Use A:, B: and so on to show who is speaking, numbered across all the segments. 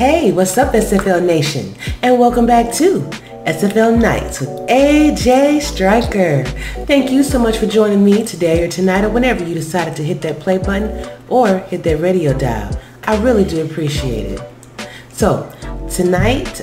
A: Hey, what's up, SFL Nation? And welcome back to SFL Nights with AJ Striker. Thank you so much for joining me today or tonight or whenever you decided to hit that play button or hit that radio dial. I really do appreciate it. So, tonight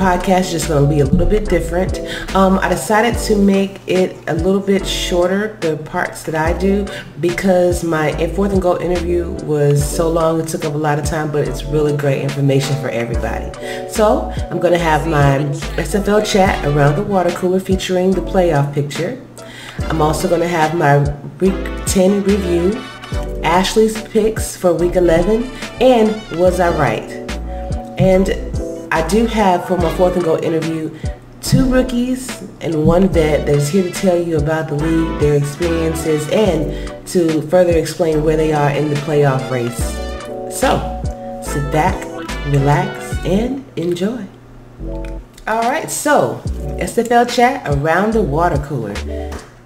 A: podcast is just going to be a little bit different. Um, I decided to make it a little bit shorter, the parts that I do, because my fourth and goal interview was so long, it took up a lot of time, but it's really great information for everybody. So I'm going to have my SFL chat around the water cooler featuring the playoff picture. I'm also going to have my week 10 review, Ashley's picks for week 11, and was I right? And I do have for my fourth and goal interview two rookies and one vet that's here to tell you about the league, their experiences, and to further explain where they are in the playoff race. So, sit back, relax, and enjoy. All right, so SFL chat around the water cooler.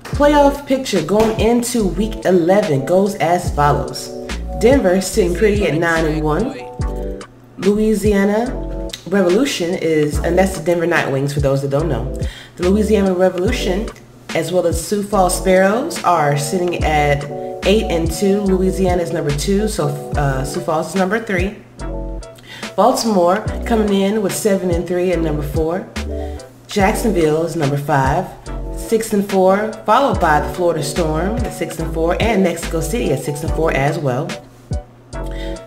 A: Playoff picture going into week 11 goes as follows. Denver sitting pretty at 9 and 1. Louisiana Revolution is, and that's the Denver Nightwings for those that don't know. The Louisiana Revolution, as well as Sioux Falls Sparrows, are sitting at eight and two. Louisiana is number two, so uh, Sioux Falls is number three. Baltimore coming in with seven and three and number four. Jacksonville is number five, six and four, followed by the Florida Storm at six and four, and Mexico City at six and four as well.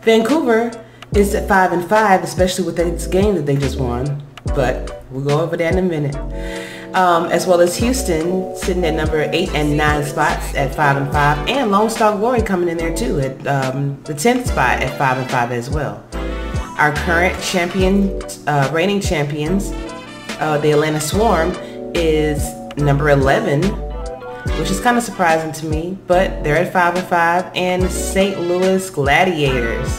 A: Vancouver is at five and five, especially with this game that they just won. But we'll go over that in a minute. Um, as well as Houston sitting at number eight and nine spots at five and five, and Lone Star Glory coming in there too at um, the tenth spot at five and five as well. Our current champion, uh, reigning champions, uh, the Atlanta Swarm, is number eleven which is kind of surprising to me, but they're at 5 and 5. And St. Louis Gladiators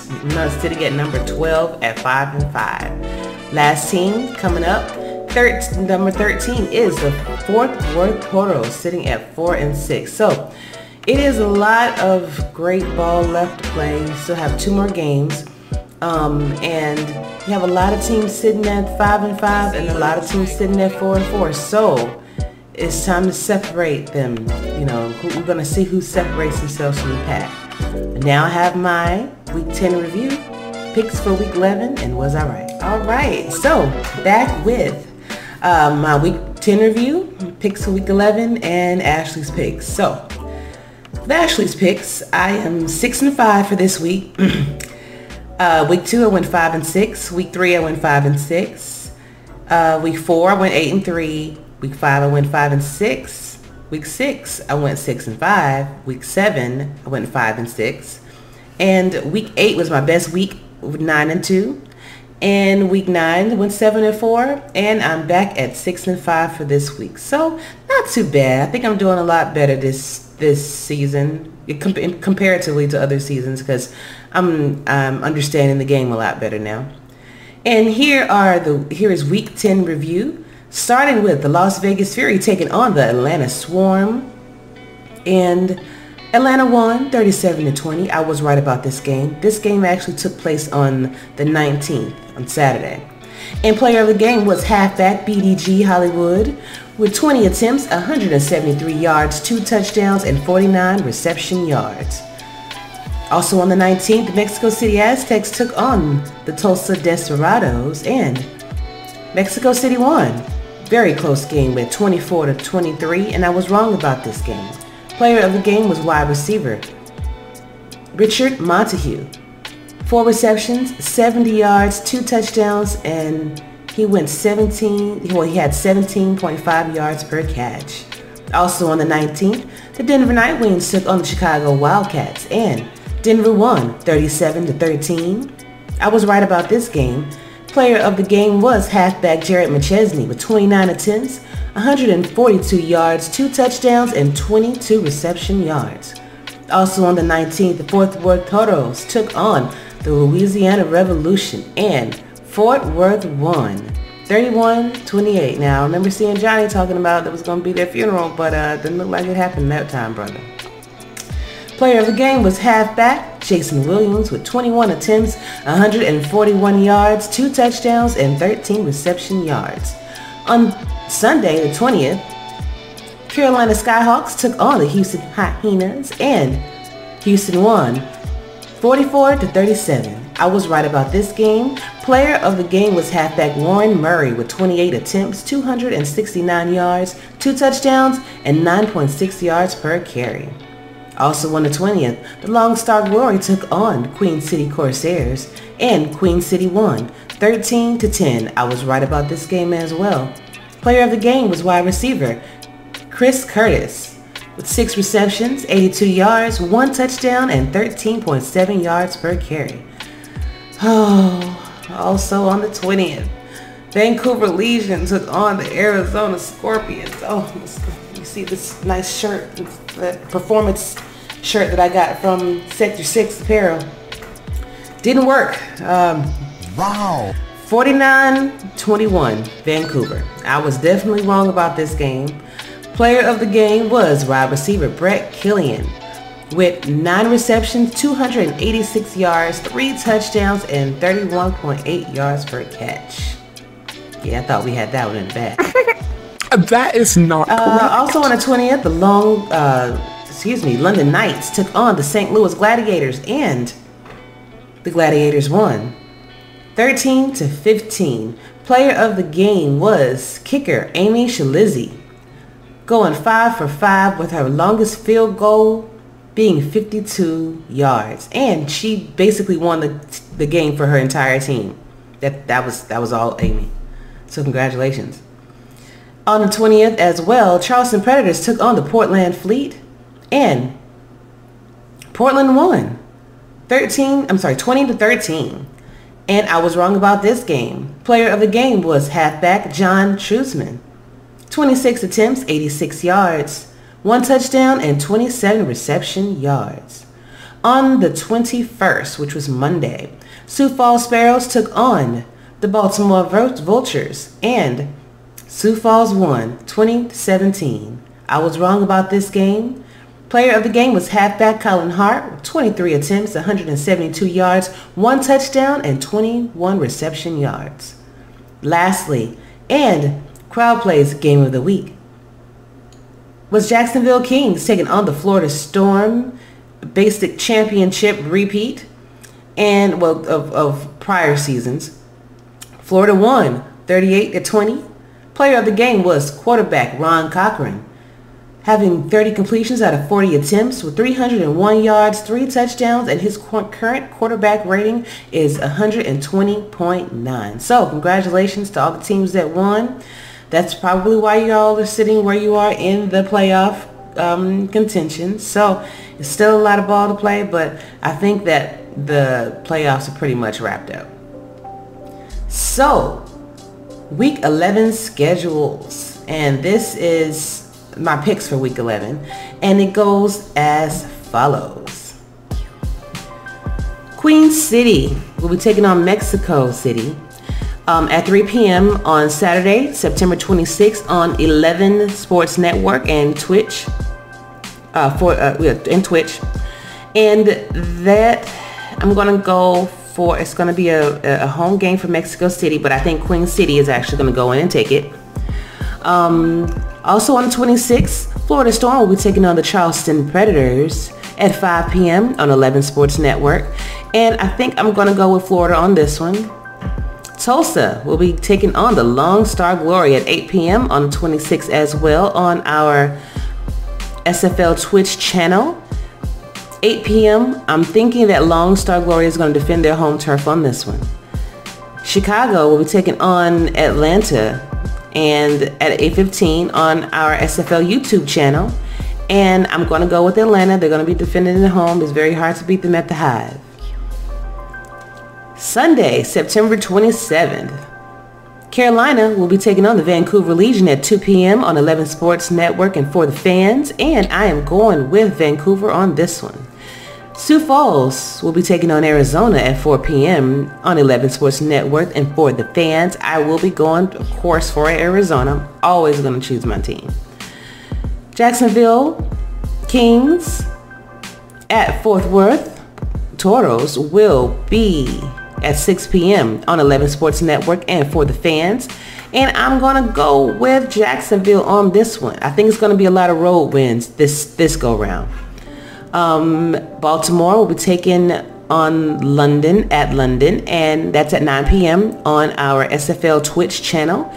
A: sitting at number 12 at 5 and 5. Last team coming up, thir- number 13 is the Fort Worth Toros sitting at 4 and 6. So it is a lot of great ball left to play. You still have two more games. Um, and you have a lot of teams sitting at 5 and 5 and a lot of teams sitting at 4 and 4. So it's time to separate them. You know, we're going to see who separates themselves from the pack. Now I have my week 10 review, picks for week 11, and was I right? All right, so back with uh, my week 10 review, picks for week 11, and Ashley's picks. So, with Ashley's picks, I am 6 and 5 for this week. uh, week 2, I went 5 and 6. Week 3, I went 5 and 6. Uh, week 4, I went 8 and 3. Week five, I went five and six. Week six, I went six and five. Week seven, I went five and six. And week eight was my best week nine and two. And week nine went seven and four. And I'm back at six and five for this week. So not too bad. I think I'm doing a lot better this this season comparatively to other seasons because I'm, understanding the game a lot better now. And here are the here is week 10 review starting with the Las Vegas Fury taking on the Atlanta Swarm. And Atlanta won 37 to 20. I was right about this game. This game actually took place on the 19th, on Saturday. And player of the game was halfback BDG Hollywood with 20 attempts, 173 yards, 2 touchdowns, and 49 reception yards. Also on the 19th, Mexico City Aztecs took on the Tulsa Desperados and Mexico City won very close game with 24 to 23, and I was wrong about this game. Player of the game was wide receiver Richard Montague. Four receptions, 70 yards, two touchdowns, and he went 17, well, he had 17.5 yards per catch. Also on the 19th, the Denver Nightwings took on the Chicago Wildcats, and Denver won 37 to 13. I was right about this game. Player of the game was halfback Jared McChesney with 29 attempts, 142 yards, 2 touchdowns, and 22 reception yards. Also on the 19th, the Fort Worth Toros took on the Louisiana Revolution and Fort Worth won 31-28. Now, I remember seeing Johnny talking about that was going to be their funeral, but uh, didn't look like it happened that time, brother. Player of the game was halfback Jason Williams with 21 attempts, 141 yards, 2 touchdowns, and 13 reception yards. On Sunday, the 20th, Carolina Skyhawks took on the Houston Hyenas and Houston won 44 to 37. I was right about this game. Player of the game was halfback Warren Murray with 28 attempts, 269 yards, 2 touchdowns, and 9.6 yards per carry. Also on the 20th, the Lone Star Glory took on Queen City Corsairs and Queen City won 13 to 10. I was right about this game as well. Player of the game was wide receiver Chris Curtis with six receptions, 82 yards, one touchdown, and 13.7 yards per carry. Oh, also on the 20th, Vancouver Legion took on the Arizona Scorpions. Oh, you see this nice shirt, the performance shirt that I got from Sector 6 Apparel. Didn't work. Um,
B: wow.
A: 49-21, Vancouver. I was definitely wrong about this game. Player of the game was wide receiver Brett Killian with 9 receptions, 286 yards, 3 touchdowns, and 31.8 yards per catch. Yeah, I thought we had that one in the bag.
C: that is not
A: uh, Also on the 20th, the long, uh, excuse me, London Knights took on the St. Louis Gladiators and the Gladiators won 13 to 15. Player of the game was kicker Amy Shalizzi going five for five with her longest field goal being 52 yards. And she basically won the, the game for her entire team. That, that, was, that was all Amy. So congratulations. On the 20th as well, Charleston Predators took on the Portland Fleet and Portland won 13, I'm sorry, 20 to 13. And I was wrong about this game. Player of the game was halfback John Trusman 26 attempts, 86 yards, one touchdown, and 27 reception yards. On the 21st, which was Monday, Sioux Falls Sparrows took on the Baltimore Vultures, and Sioux Falls won 20-17. I was wrong about this game. Player of the game was halfback Colin Hart with 23 attempts, 172 yards, one touchdown, and 21 reception yards. Lastly, and Crowd Plays Game of the Week was Jacksonville Kings taking on the Florida Storm Basic Championship repeat and well of, of prior seasons. Florida won 38 to 20. Player of the game was quarterback Ron Cochran, having 30 completions out of 40 attempts with 301 yards, three touchdowns, and his current quarterback rating is 120.9. So congratulations to all the teams that won. That's probably why y'all are sitting where you are in the playoff um, contention. So it's still a lot of ball to play, but I think that the playoffs are pretty much wrapped up. So, week 11 schedules. And this is my picks for week 11. And it goes as follows. Queen City will be taking on Mexico City um, at 3 p.m. on Saturday, September 26th on 11 Sports Network and Twitch. Uh, for uh, and Twitch, and that I'm gonna go for. It's gonna be a, a home game for Mexico City, but I think Queen City is actually gonna go in and take it. Um, also on the 26th, Florida Storm will be taking on the Charleston Predators at 5 p.m. on 11 Sports Network, and I think I'm gonna go with Florida on this one. Tulsa will be taking on the Lone Star Glory at 8 p.m. on the 26th as well on our SFL Twitch channel. 8 p.m. I'm thinking that Lone Star Glory is going to defend their home turf on this one. Chicago will be taking on Atlanta and at 8.15 on our SFL YouTube channel. And I'm going to go with Atlanta. They're going to be defending at home. It's very hard to beat them at the Hive. Sunday, September 27th.
D: Carolina will be taking on the Vancouver Legion at 2 p.m. on 11 Sports Network and for the fans, and I am going with Vancouver on this one. Sioux Falls will be taking on Arizona at 4 p.m. on 11 Sports Network, and for the fans, I will be going, of course, for Arizona. I'm always going to choose my team. Jacksonville Kings at Fort Worth Toros will be at 6 p.m. on 11 Sports Network and for the fans. And I'm going to go with Jacksonville on this one. I think it's going to be a lot of road wins this, this go round. Um, Baltimore will be taking on London at London and that's at 9 p.m. on our SFL Twitch channel.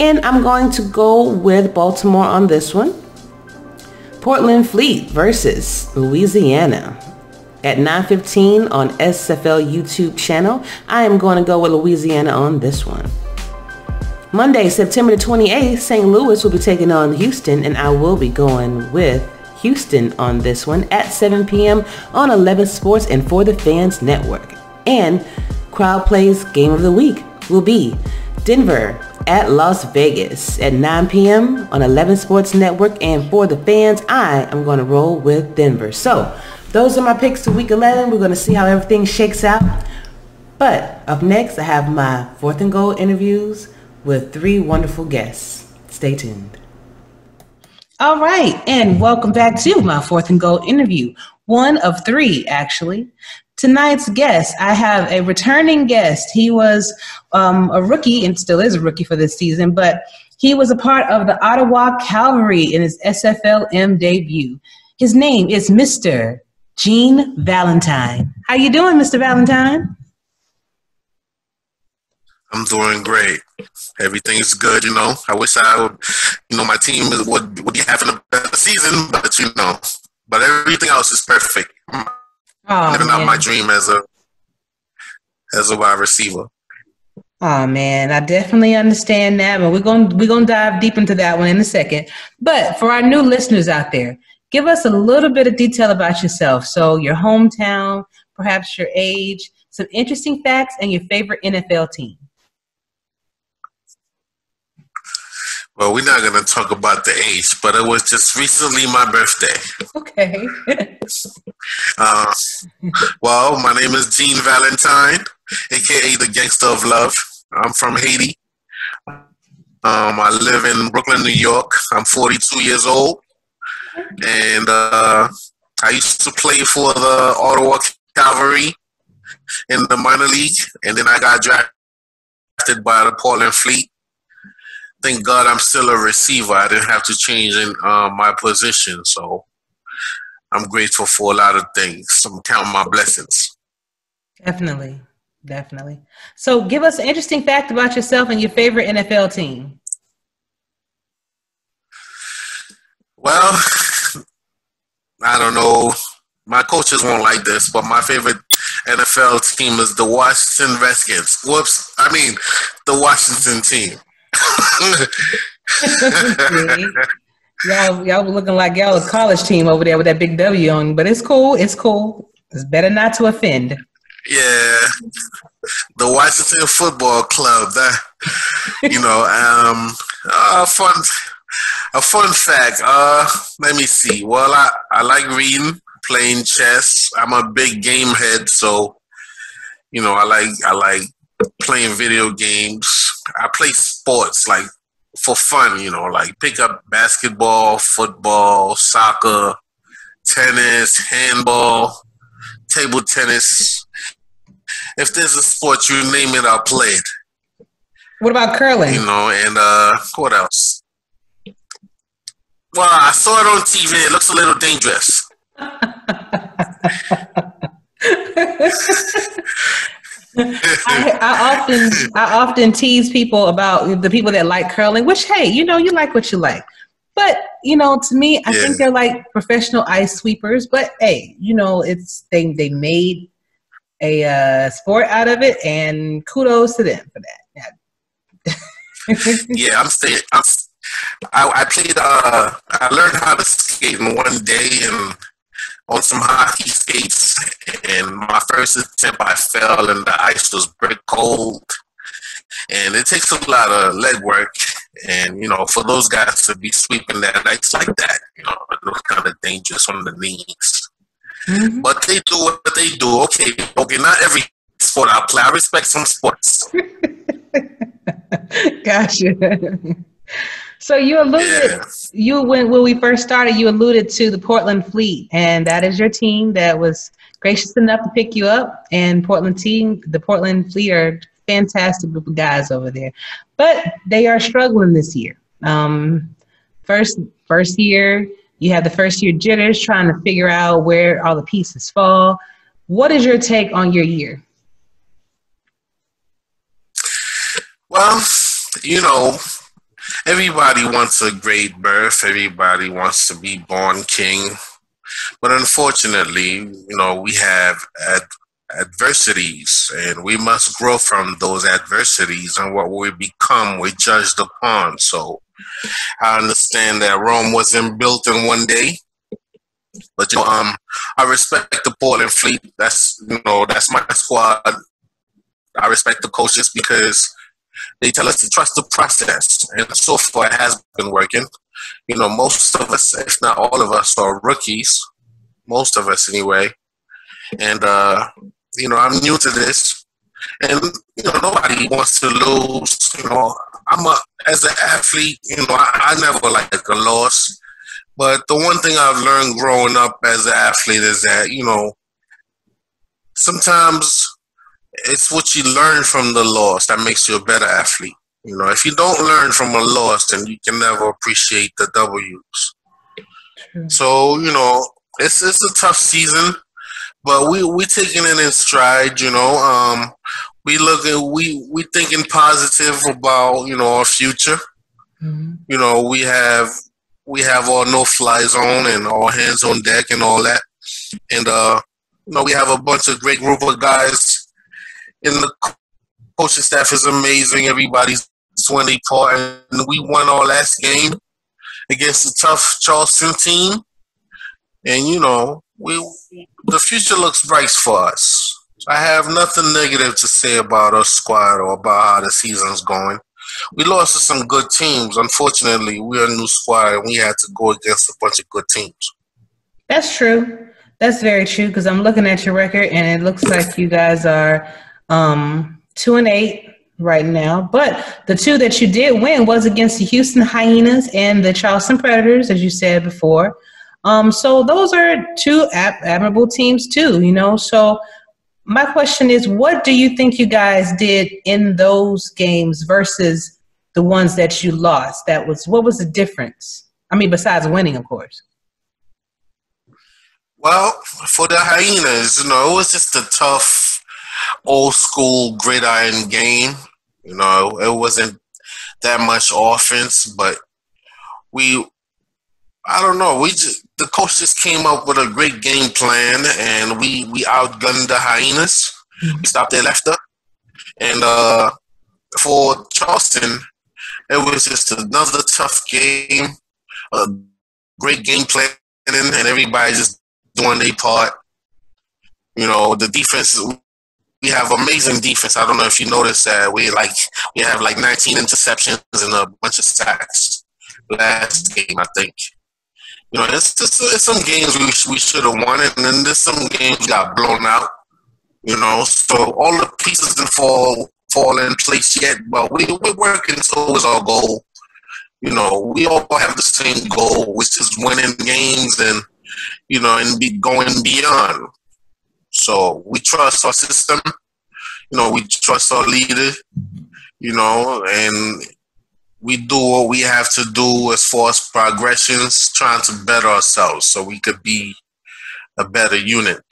D: And I'm going to go with Baltimore on this one. Portland Fleet versus Louisiana at 9.15 on SFL YouTube channel. I am going to go with Louisiana on this one. Monday, September the 28th, St. Louis will be taking on Houston and I will be going with Houston on this one at 7 p.m. on 11 Sports and For the Fans Network. And Crowd Plays Game of the Week will be Denver at Las Vegas at 9 p.m. on 11 Sports Network. And for the fans, I am going to roll with Denver. So those are my picks to week 11. We're going to see how everything shakes out. But up next, I have my fourth and goal interviews with three wonderful guests. Stay tuned. All right, and welcome back to my fourth and goal interview. One of three, actually. Tonight's guest, I have a returning guest. He was um, a rookie and still is a rookie for this season, but he was a part of the Ottawa Cavalry in his SFLM debut. His name is Mr. Jean Valentine. How you doing, Mr. Valentine?
E: I'm doing great. Everything's good, you know. I wish I would, you know, my team would would be having a better season, but you know, but everything else is perfect.
D: Oh,
E: living out my dream as a as a wide receiver.
D: Oh man, I definitely understand that, but we're going to we're going to dive deep into that one in a second. But for our new listeners out there, give us a little bit of detail about yourself. So your hometown, perhaps your age, some interesting facts, and your favorite NFL team.
E: Well, we're not gonna talk about the age, but it was just recently my birthday.
D: Okay.
E: Uh, well, my name is Jean Valentine, aka the Gangster of Love. I'm from Haiti. Um, I live in Brooklyn, New York. I'm 42 years old, and uh, I used to play for the Ottawa Cavalry in the minor league, and then I got drafted by the Portland Fleet. Thank God I'm still a receiver. I didn't have to change in uh, my position, so I'm grateful for a lot of things. I'm counting my blessings.
D: definitely. Definitely. So give us an interesting fact about yourself and your favorite NFL team.
E: Well, I don't know. My coaches won't like this, but my favorite NFL team is the Washington Redskins. Whoops. I mean, the Washington team.
D: y'all, y'all were looking like y'all a college team over there with that big W on, but it's cool. It's cool. It's better not to offend.
E: yeah. The Washington Football Club. That you know, um uh fun a fun fact. Uh let me see. Well I, I like reading, playing chess. I'm a big game head, so you know, I like I like playing video games. I play sports like for fun, you know, like pick up basketball, football, soccer, tennis, handball, table tennis. If there's a sport, you name it, I'll play it.
D: What about curling?
E: You know, and uh, what else? Well, I saw it on TV. It looks a little dangerous.
D: I, I often I often tease people about the people that like curling, which hey, you know, you like what you like. But you know, to me, I
E: Yeah.
D: think they're like professional ice sweepers. But hey, you know, it's they they made a uh, sport out of it, and kudos to them for that. Yeah.
E: yeah, I'm saying I'm, I, I played. Uh, I learned how to skate in one day and on some hockey skates. And my first attempt, I fell, and the ice was brick cold. and it takes a lot of legwork. And you know, for those guys to be sweeping that ice like that, you know, it was kind of dangerous on the knees.
D: Mhm.
E: But they do what they do. Okay, okay, not every sport I play. I respect some sports.
D: Gotcha. So you alluded you when when we first started, you alluded to the Portland Fleet, and that is your team that was gracious enough to pick you up. And Portland team, the Portland Fleet are fantastic group of guys over there, but they are struggling this year. Um, first first year, you have the first year jitters, trying to figure out where all the pieces fall. What is your take on your year?
E: Well, you know, everybody wants a great birth. Everybody wants to be born king. But unfortunately, you know, we have ad- adversities and we must grow from those adversities and what we become, we're judged upon. So I understand that Rome wasn't built in one day. But you know, um, I respect the Portland Fleet. That's you know, that's my squad. I respect the coaches because they tell us to trust the process, and so far it has been working. You know, most of us, if not all of us, are rookies. Most of us, anyway. And uh, you know, I'm new to this, and you know, nobody wants to lose. You know, I'm a as an athlete. You know, I, I never like a loss. But the one thing I've learned growing up as an athlete is that you know, sometimes it's what you learn from the loss that makes you a better athlete. You know, if you don't learn from a loss, then you can never appreciate the W's. So you know, it's it's a tough season, but we we taking it in stride. You know, um, we looking we we thinking positive about you know our future.
D: Mhm.
E: You know, we have we have our no fly zone and all hands on deck and all that, and uh, you know, we have a bunch of great group of guys in the coaching staff is amazing. Everybody's doing their part, and we won our last game against a tough Charleston team. And you know, we the future looks bright for us. I have nothing negative to say about our squad or about how the season's going. We lost to some good teams. Unfortunately, we're a new squad, and we had to go against a bunch of good teams.
D: That's true. That's very true because I'm looking at your record and it looks like you guys are um, two and eight right now. But the two that you did win was against the Houston Hyenas and the Charleston Predators, as you said before. Um, so those are two ab- admirable teams too, you know. So my question is, what do you think you guys did in those games versus the ones that you lost? That was what was the difference? I mean, besides winning, of course.
E: Well, for the hyenas, you know, it was just a tough, old school gridiron game. You know, it wasn't that much offense, but we, I don't know, we just the coach just came up with a great game plan, and we we outgunned the hyenas. We stopped their left up, and uh, for Charleston, it was just another tough game. A great game plan, and everybody just doing their part. You know, the defense. We have amazing defense. I don't know if you noticed that we like we have like 19 interceptions and a bunch of sacks last game. I think. You know, it's it's some games we we should have won, and then there's some games got blown out. You know, so all the pieces didn't fall fall in place yet, but we we're working towards our goal. You know, we all have the same goal, which is winning games and you know, and be going beyond. So we trust our system. You know, we trust our leader. You know, and we do what we have to do as far as progressions, trying to better ourselves so we could be a better unit.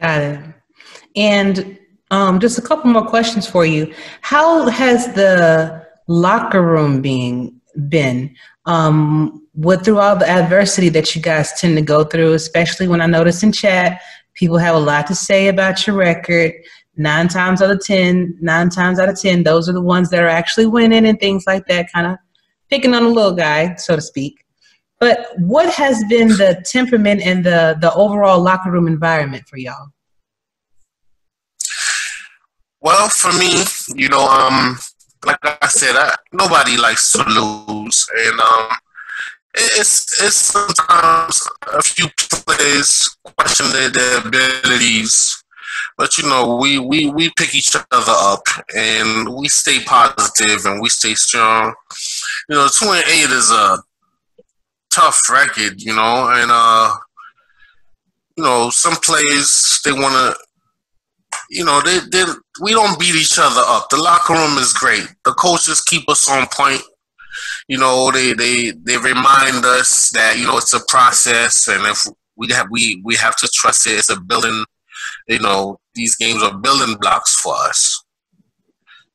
D: Got it. And um, just a couple more questions for you. How has the locker room being been um, with through all the adversity that you guys tend to go through, especially when I notice in chat people have a lot to say about your record. Nine times out of ten, nine times out of ten, those are the ones that are actually winning and things like that, kind of picking on the little guy, so to speak. But what has been the temperament and the the overall locker room environment for y'all?
E: Well, for me, you know, um, like I said, I, nobody likes to lose, and um, it's it's sometimes a few players question their, their abilities, but you know, we, we we pick each other up and we stay positive and we stay strong. You know, two and eight is a tough record, you know, and uh, you know, some players they want to you know, they, they we don't beat each other up. The locker room is great. The coaches keep us on point. You know, they they they remind us that you know it's a process, and if we have we we have to trust it. It's a building. You know, these games are building blocks for us.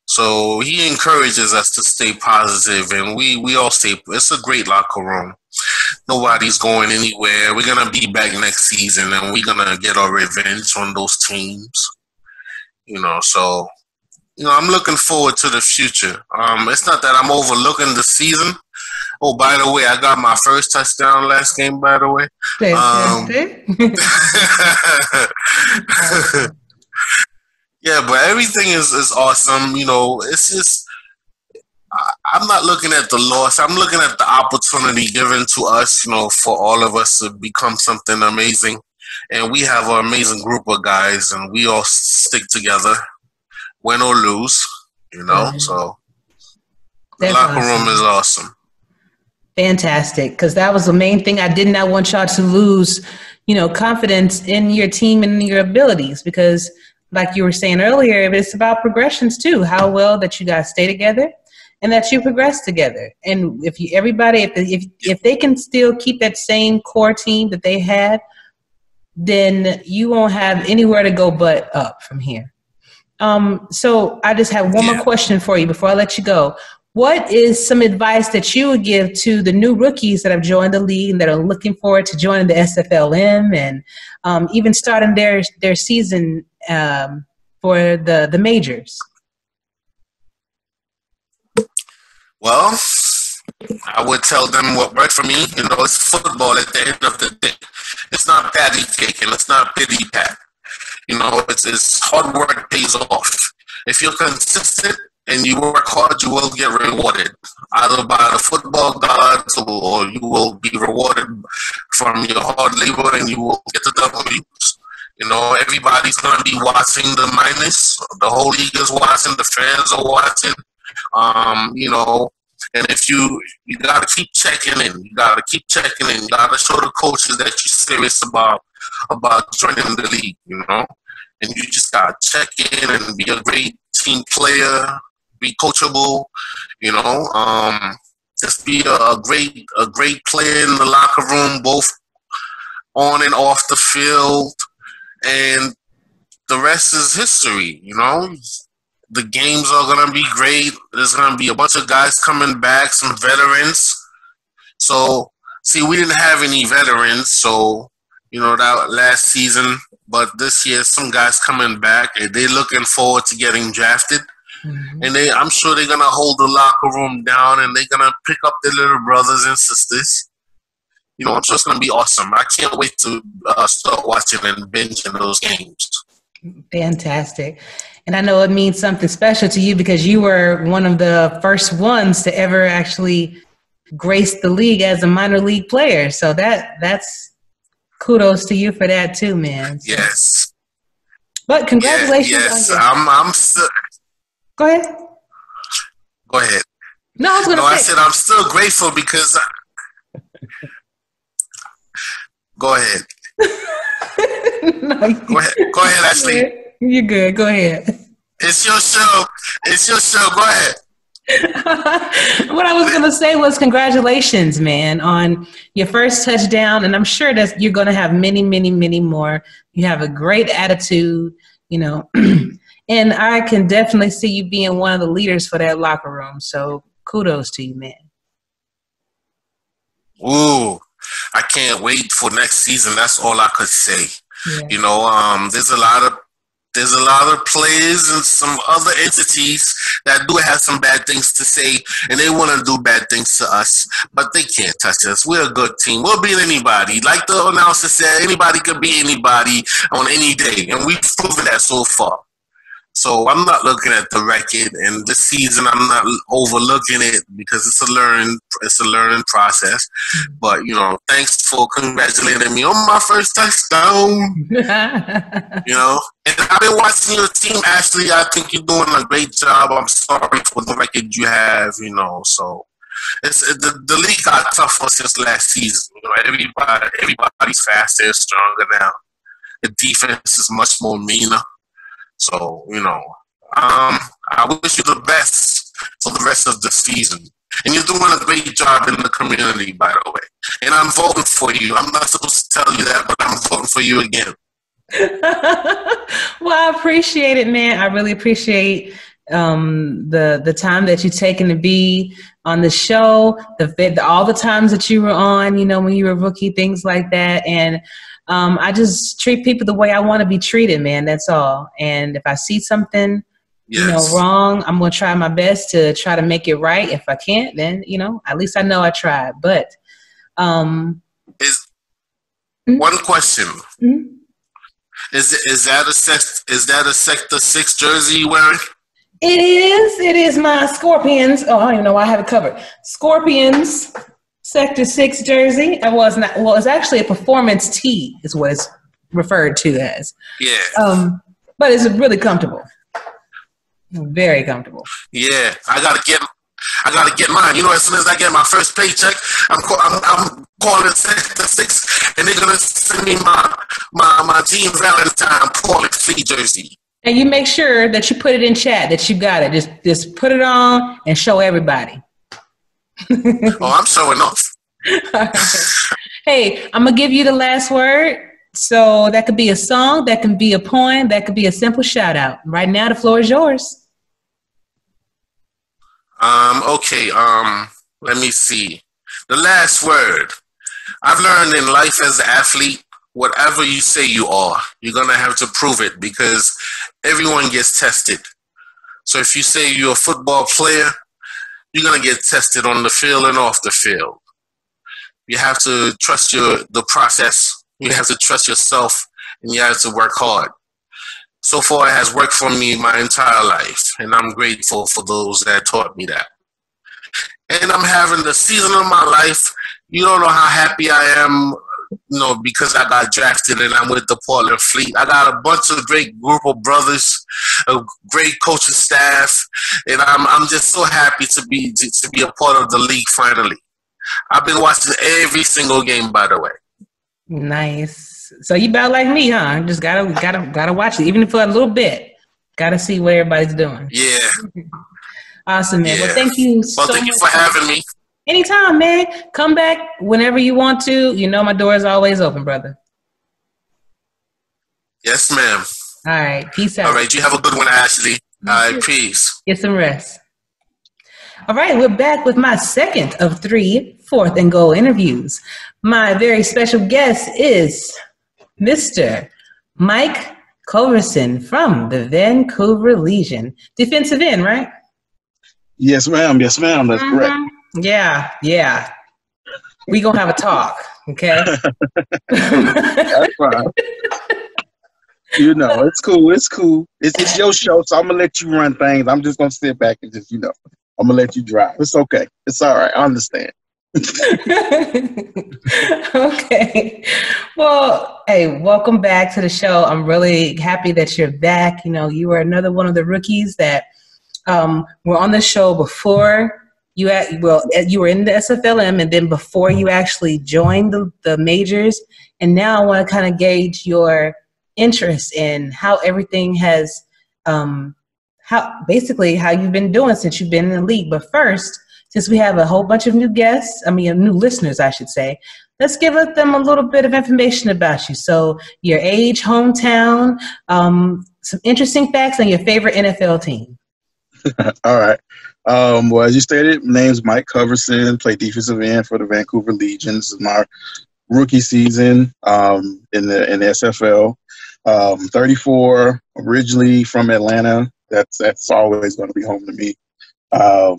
E: So he encourages us to stay positive, and we we all stay. It's a great locker room. Nobody's going anywhere. We're gonna be back next season, and we're gonna get our revenge on those teams. You know, so you know, I'm looking forward to the future. Um, it's not that I'm overlooking the season. Oh, by the way, I got my first touchdown last game. By the way, um, yeah, but everything is is awesome. You know, it's just I'm not looking at the loss. I'm looking at the opportunity given to us. You know, for all of us to become something amazing and we have an amazing group of guys, and we all stick together, win or lose. You know, so That's the locker awesome. room is awesome.
D: Fantastic, because that was the main thing. I did not want y'all to lose, you know, confidence in your team and your abilities. Because, like you were saying earlier, it's about progressions too. How well that you guys stay together, and that you progress together. And if you everybody, if if if they can still keep that same core team that they had then you won't have anywhere to go but up from here. Um, so I just have one yeah. more question for you before I let you go. What is some advice that you would give to the new rookies that have joined the league and that are looking forward to joining the SFLM and um, even starting their their season um, for the the majors?
E: Well, I would tell them what worked for me. You know, it's football at the end of the day. It's not patty cake and it's not pity pat. You know, it's, it's hard work pays off. If you're consistent and you work hard, you will get rewarded either by the football gods or you will be rewarded from your hard labor and you will get the W's. You know, everybody's going to be watching the minus. The whole league is watching. The fans are watching. Um, you know, and if you you gotta keep checking in, you gotta keep checking in. You gotta show the coaches that you're serious about about joining the league. You know, and you just gotta check in and be a great team player, be coachable. You know, um, just be a, a great a great player in the locker room, both on and off the field, and the rest is history. You know, the games are gonna be great. There's gonna be a bunch of guys coming back, some veterans. So see, we didn't have any veterans, so you know that last season. But this year, some guys coming back, and they're looking forward to getting drafted. Mm-hmm. And they, I'm sure they're gonna hold the locker room down, and they're gonna pick up their little brothers and sisters. You know, I'm sure it's gonna be awesome. I can't wait to uh, start watching and binging those games.
D: Fantastic. And I know it means something special to you because you were one of the first ones to ever actually grace the league as a minor league player. So that that's kudos to you for that too, man.
E: Yes.
D: But congratulations.
E: Yeah, yes, I'm. I'm still.
D: Go ahead.
E: Go ahead.
D: No, I was going to
E: no,
D: say. I
E: said I'm still grateful because. I... Go ahead. no, go ahead. Go ahead, Ashley.
D: You're good. Go ahead.
E: It's your show. It's your show. Go ahead.
D: what I was going to say was congratulations, man, on your first touchdown. And I'm sure that you're going to have many, many, many more. You have a great attitude, you know, and I can definitely see you being one of the leaders for that locker room. So kudos to you, man.
E: Ooh, I can't wait for next season. That's all I could say. Yeah. You know, um, there's a lot of there's a lot of players and some other entities that do have some bad things to say, and they want to do bad things to us, but they can't touch us. We're a good team. We'll beat anybody. Like the announcer said, anybody could beat anybody on any day, and we've proven that so far. So I'm not looking at the record, and this season I'm not overlooking it because it's a learning it's a learning process. But you know, thanks for congratulating me on my first touchdown. You know, and I've been watching your team. Ashley, I think you're doing a great job. I'm sorry for the record you have. You know, so it's the, the league got tougher since last season. You know, everybody everybody's faster and stronger now. The defense is much more meaner. So you know, um, I wish you the best for the rest of the season. And you're doing a great job in the community, by the way. And I'm voting for you. I'm not supposed to tell you that, but I'm voting for you again.
D: well, I appreciate it, man. I really appreciate um, the the time that you've taken to be on the show, the, the all the times that you were on, you know, when you were rookie, things like that, and um, I just treat people the way I want to be treated, man. That's all. And if I see something,
E: Yes.
D: you know, wrong, I'm gonna try my best to try to make it right. If I can't, then you know, at least I know I tried. But um,
E: Is
D: Mhm.
E: one question.
D: Mhm.
E: Is is that a sec, is that a sector six jersey you wearing?
D: It is. It is my Scorpions. Oh, I don't even know why I have it covered. Scorpions Sector Six jersey. I was not. Well, it's actually a performance tee, is what it's referred to as.
E: Yeah,
D: Um, but it's really comfortable. Very comfortable.
E: yeah. I gotta get I gotta get mine. You know, as soon as I get my first paycheck, I'm call, I'm, I'm calling sector six, and they're gonna send me my my my Jean Valentine Portland free jersey.
D: And you make sure that you put it in chat that you got it. Just just put it on and show everybody.
E: Oh, I'm showing off.
D: hey, I'm gonna give you the last word. So that could be a song, that can be a poem, that could be a simple shout out. Right now, the floor is yours.
E: Um, okay, um, let me see. The last word. I've learned in life as an athlete, whatever you say you are, you're gonna have to prove it because everyone gets tested. So if you say you're a football player, you're gonna get tested on the field and off the field. You have to trust your the process. You have to trust yourself and you have to work hard so far it has worked for me my entire life and i'm grateful for those that taught me that and i'm having the season of my life you don't know how happy i am you know because i got drafted and i'm with the portland fleet i got a bunch of great group of brothers a great coaching staff and i'm, I'm just so happy to be to, to be a part of the league finally i've been watching every single game by the way
D: Nice. So you about like me, huh? Just gotta gotta gotta watch it, even for a little bit. Gotta see what everybody's doing.
E: yeah
D: Awesome, man. Well, thank you so
E: much. thank you for having me
D: Anytime, man. Come back whenever you want to. You know my door is always open, brother.
E: yes ma'am
D: All right. Peace out.
E: all right you have a good one ashley all right peace
D: Get some rest. All right, we're back with my second of three fourth and goal interviews. My very special guest is Mr. Mike Coverson from the Vancouver Legion. Defensive end, right?
F: Yes, ma'am. Yes, ma'am. That's mm-hmm.
D: correct. Yeah, yeah. We gonna have a talk, okay?
F: That's fine. you know, it's cool. It's cool. It's, it's your show, so I'm gonna let you run things. I'm just gonna sit back and just, you know, I'm gonna let you drive. It's okay. It's all right. I understand.
D: okay. Well, hey, welcome back to the show. I'm really happy that you're back. You know, you were another one of the rookies that um, were on the show before you at, well, you were in the SFLM and then before you actually joined the, the majors. And now I want to kind of gauge your interest in how everything has, um, how basically how you've been doing since you've been in the league. But first, since we have a whole bunch of new guests, I mean, new listeners, I should say, let's give them a little bit of information about you. So, your age, hometown, um, some interesting facts, and your favorite NFL team.
F: All right. Um, well, as you stated, my name's Mike Coverson. Play defensive end for the Vancouver Legions. This is my rookie season um, in the in the SFL. Um, 34, originally from Atlanta. That's that's always going to be home to me. Um,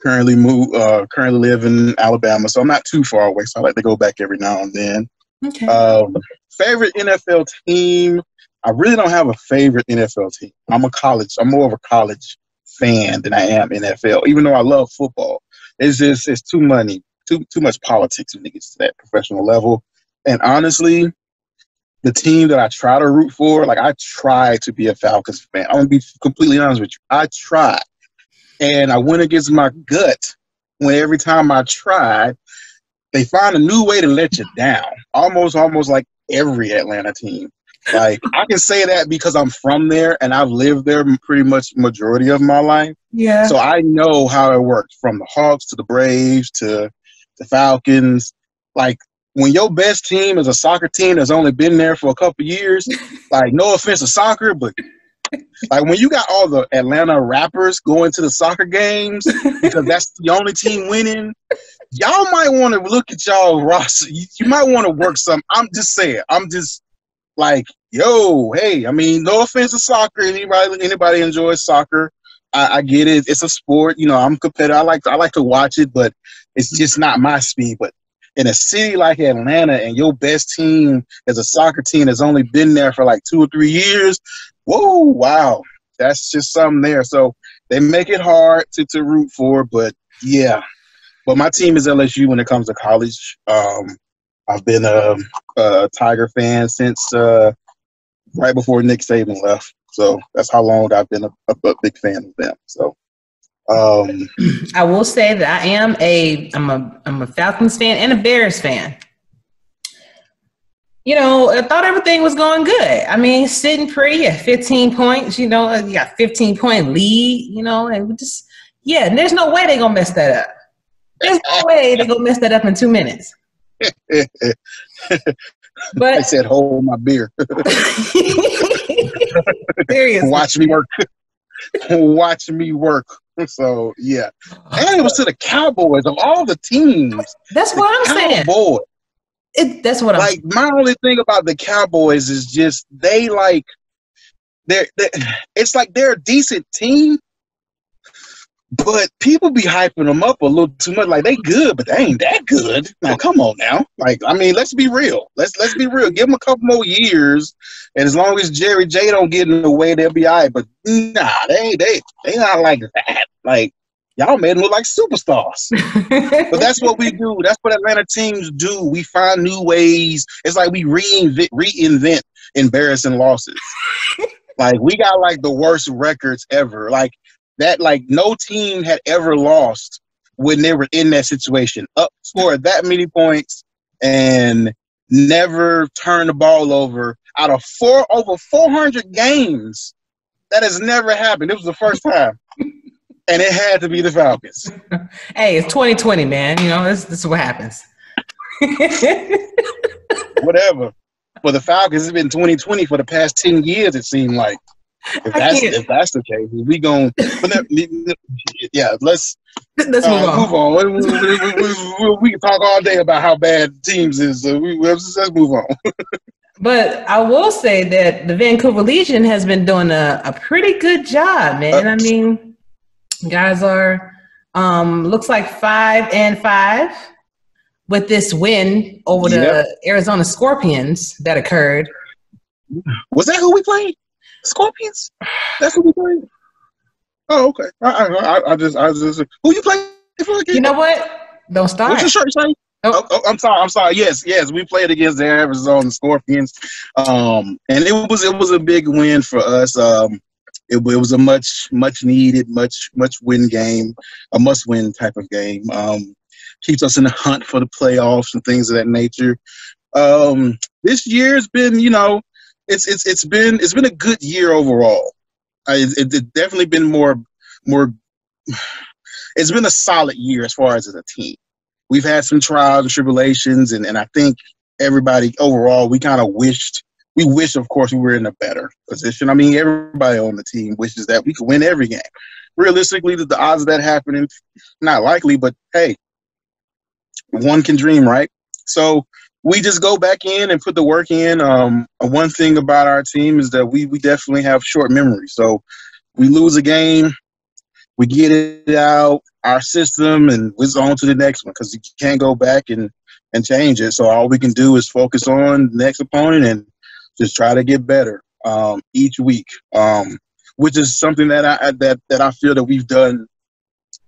F: currently move uh, currently live in Alabama, so I'm not too far away. So I like to go back every now and then.
D: Okay.
F: Um, favorite NFL team? I really don't have a favorite NFL team. I'm a college. I'm more of a college fan than I am NFL. Even though I love football, it's just it's too money, too too much politics when it gets to that professional level. And honestly, the team that I try to root for, like I try to be a Falcons fan. I'm gonna be completely honest with you. I try, and I went against my gut when every time I tried, they find a new way to let you down. Almost, almost like every Atlanta team. Like I can say that because I'm from there and I've lived there pretty much majority of my life.
D: Yeah.
F: So I know how it works from the Hawks to the Braves to the Falcons. Like when your best team is a soccer team that's only been there for a couple years, like no offense to soccer, but like when you got all the Atlanta rappers going to the soccer games because that's the only team winning, y'all might want to look at y'all roster. You, you might want to work some. I'm just saying. I'm just like, yo, hey. I mean, no offense to soccer. Anybody, anybody enjoys soccer. I, I get it. It's a sport. You know, I'm competitive. I like to, I like to watch it, but it's just not my speed. But in a city like Atlanta, and your best team is a soccer team that's only been there for like two or three years, whoa, wow, that's just something there. So they make it hard to, to root for, but yeah. But my team is LSU when it comes to college. Um, I've been a, a Tiger fan since uh, right before Nick Saban left. So that's how long I've been a, a, big fan of them. So um,
D: I will say that I am a I'm a I'm a Falcons fan and a Bears fan. You know, I thought everything was going good. I mean, sitting pretty at 15 points. You know, you got 15 point lead. You know, and we just yeah. There's no way they're gonna mess that up. There's no way they're gonna mess that up in two minutes.
F: I said, hold my beer.
D: seriously,
F: Watch me work. Watch me work. So yeah, and it was to the Cowboys of all the teams.
D: that's what I'm saying.
F: Cowboys.
D: It, that's what I'm.
F: Like my only thing about the Cowboys is just they like they're, they it's like they're a decent team, but people be hyping them up a little too much. Like they good, but they ain't that good. Now come on now. Like I mean, let's be real. Let's let's be real. Give them a couple more years, and as long as Jerry J don't get in the way, they'll be all right. But nah, they they they not like that. Like y'all made them look like superstars. But that's what we do. That's what Atlanta teams do. We find new ways. It's like we reinvent, reinvent embarrassing losses. like we got like the worst records ever. Like that. Like no team had ever lost when they were in that situation. Up scored that many points and never turned the ball over out of four over 400 games. That has never happened. It was the first time. And it had to be the Falcons.
D: hey, it's 2020, man. You know, this, this is what happens.
F: whatever. For the Falcons, it's been 2020 for the past 10 years, it seemed like. If that's, if that's the case, we going yeah, let's
D: Let's
F: uh,
D: move on.
F: move on. We, we- we- we- can talk all day about how bad teams is. So we, let's, let's move on.
D: But I will say that the Vancouver Legion has been doing a, a pretty good job, man. I mean, guys are um looks like five and five with this win over the
F: Yep.
D: Arizona Scorpions that occurred.
F: Was that who we played? Scorpions? That's what we played? Oh, okay. I, I, I- I just, I just, who you played for again?
D: You know what? Don't start.
F: What's your shirt say?
D: Oh.
F: Oh, oh, I'm sorry. I'm sorry. Yes, yes, we played against the Arizona Scorpions, um, and it was it was a big win for us. Um, it, it was a much much needed, much much win game, a must win type of game. Um, keeps us in the hunt for the playoffs and things of that nature. Um, this year's been, you know, it's it's it's been it's been a good year overall. I, it, it's definitely been more more. It's been a solid year as far as as a team we've had some trials and tribulations, and, and I think everybody overall, we kind of wished, we wish, of course, we were in a better position. I mean, everybody on the team wishes that we could win every game. Realistically, the, the odds of that happening, not likely, but hey, one can dream, right? So we just go back in and put the work in. Um, one thing about our team is that we, we definitely have short memory. So we lose a game, we get it out our system and we're on to the next one because you can't go back and and change it so all we can do is focus on the next opponent and just try to get better um, each week, um, which is something that I that that I feel that we've done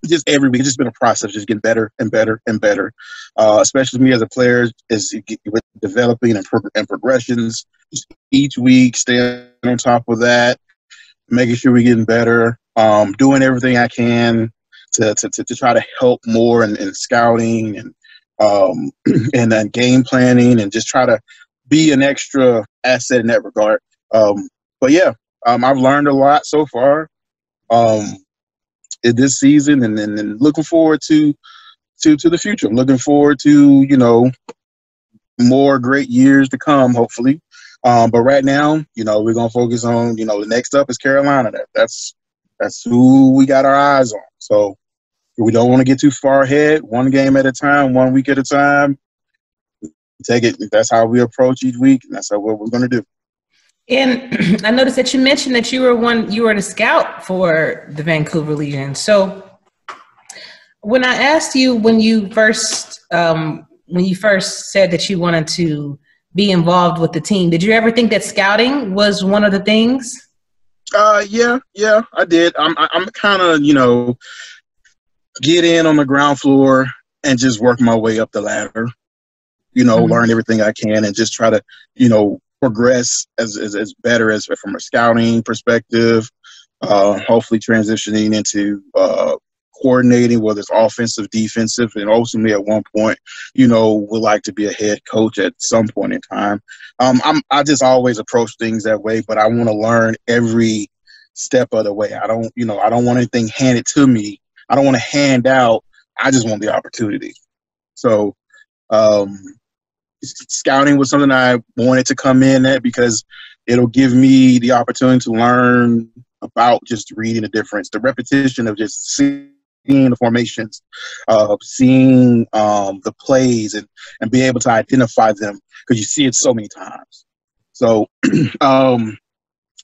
F: just every week. It's just been a process, just getting better and better and better. Uh, especially me as a player, is with developing and, pro- and progressions each week, staying on top of that, making sure we're getting better, um, doing everything I can to, to, to, to try to help more in, in scouting and um, and then game planning and just try to be an extra asset in that regard. Um, but yeah, um, I've learned a lot so far um, this season, and, and looking forward to to to the future. I'm looking forward to you know more great years to come, hopefully. Um, but right now, you know, we're gonna focus on you know the next up is Carolina. That, that's that's who we got our eyes on. So we don't want to get too far ahead. One game at a time, one week at a time. Take it. That's how we approach each week, and that's how what we're to do.
D: And I noticed that you mentioned that you were one. You were the scout for the Vancouver Legion. So when I asked you when you first um, when you first said that you wanted to be involved with the team, did you ever think that scouting was one of the things?
F: Uh, yeah, yeah, I did. I'm I'm kind of you know get in on the ground floor and just work my way up the ladder. You know, mm-hmm. learn everything I can and just try to, you know, progress as as, as better as from a scouting perspective. Uh, hopefully, transitioning into uh, coordinating, whether it's offensive, defensive, and ultimately at one point, you know, would like to be a head coach at some point in time. Um, I'm I just always approach things that way, but I want to learn every step of the way. I don't, you know, I don't want anything handed to me I don't want to hand out. I just want the opportunity. So, um, scouting was something I wanted to come in at because it'll give me the opportunity to learn about just reading the difference, the repetition of just seeing the formations, uh, seeing um, the plays, and and be able to identify them because you see it so many times. So, um,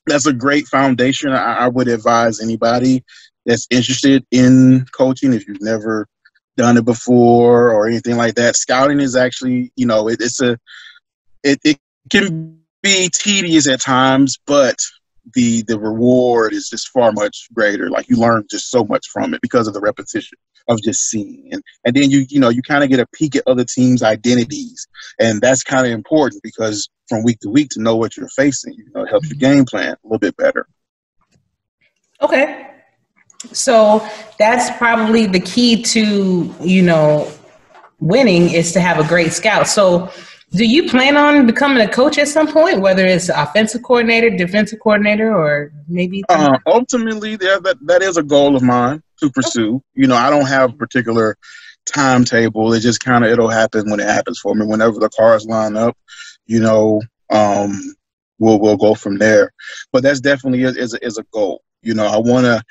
F: that's a great foundation. I, I would advise anybody that's interested in coaching, if you've never done it before or anything like that, scouting is actually, you know, it, it's a, it, it can be tedious at times, but the the reward is just far much greater. Like you learn just so much from it because of the repetition of just seeing, and and then you you know you kind of get a peek at other teams' identities, and that's kind of important because from week to week to know what you're facing, you know, it helps your mm-hmm. game plan a little bit better.
D: Okay, so that's probably the key to, you know, winning is to have a great scout. So do you plan on becoming a coach at some point, whether it's offensive coordinator, defensive coordinator, or maybe?
F: Uh, ultimately, that, that is a goal of mine to pursue. You know, I don't have a particular timetable. It just kind of, it'll happen when it happens for me. Whenever the cars line up, you know, um, we'll, we'll go from there. But that's definitely is, is, is a goal. You know, I want to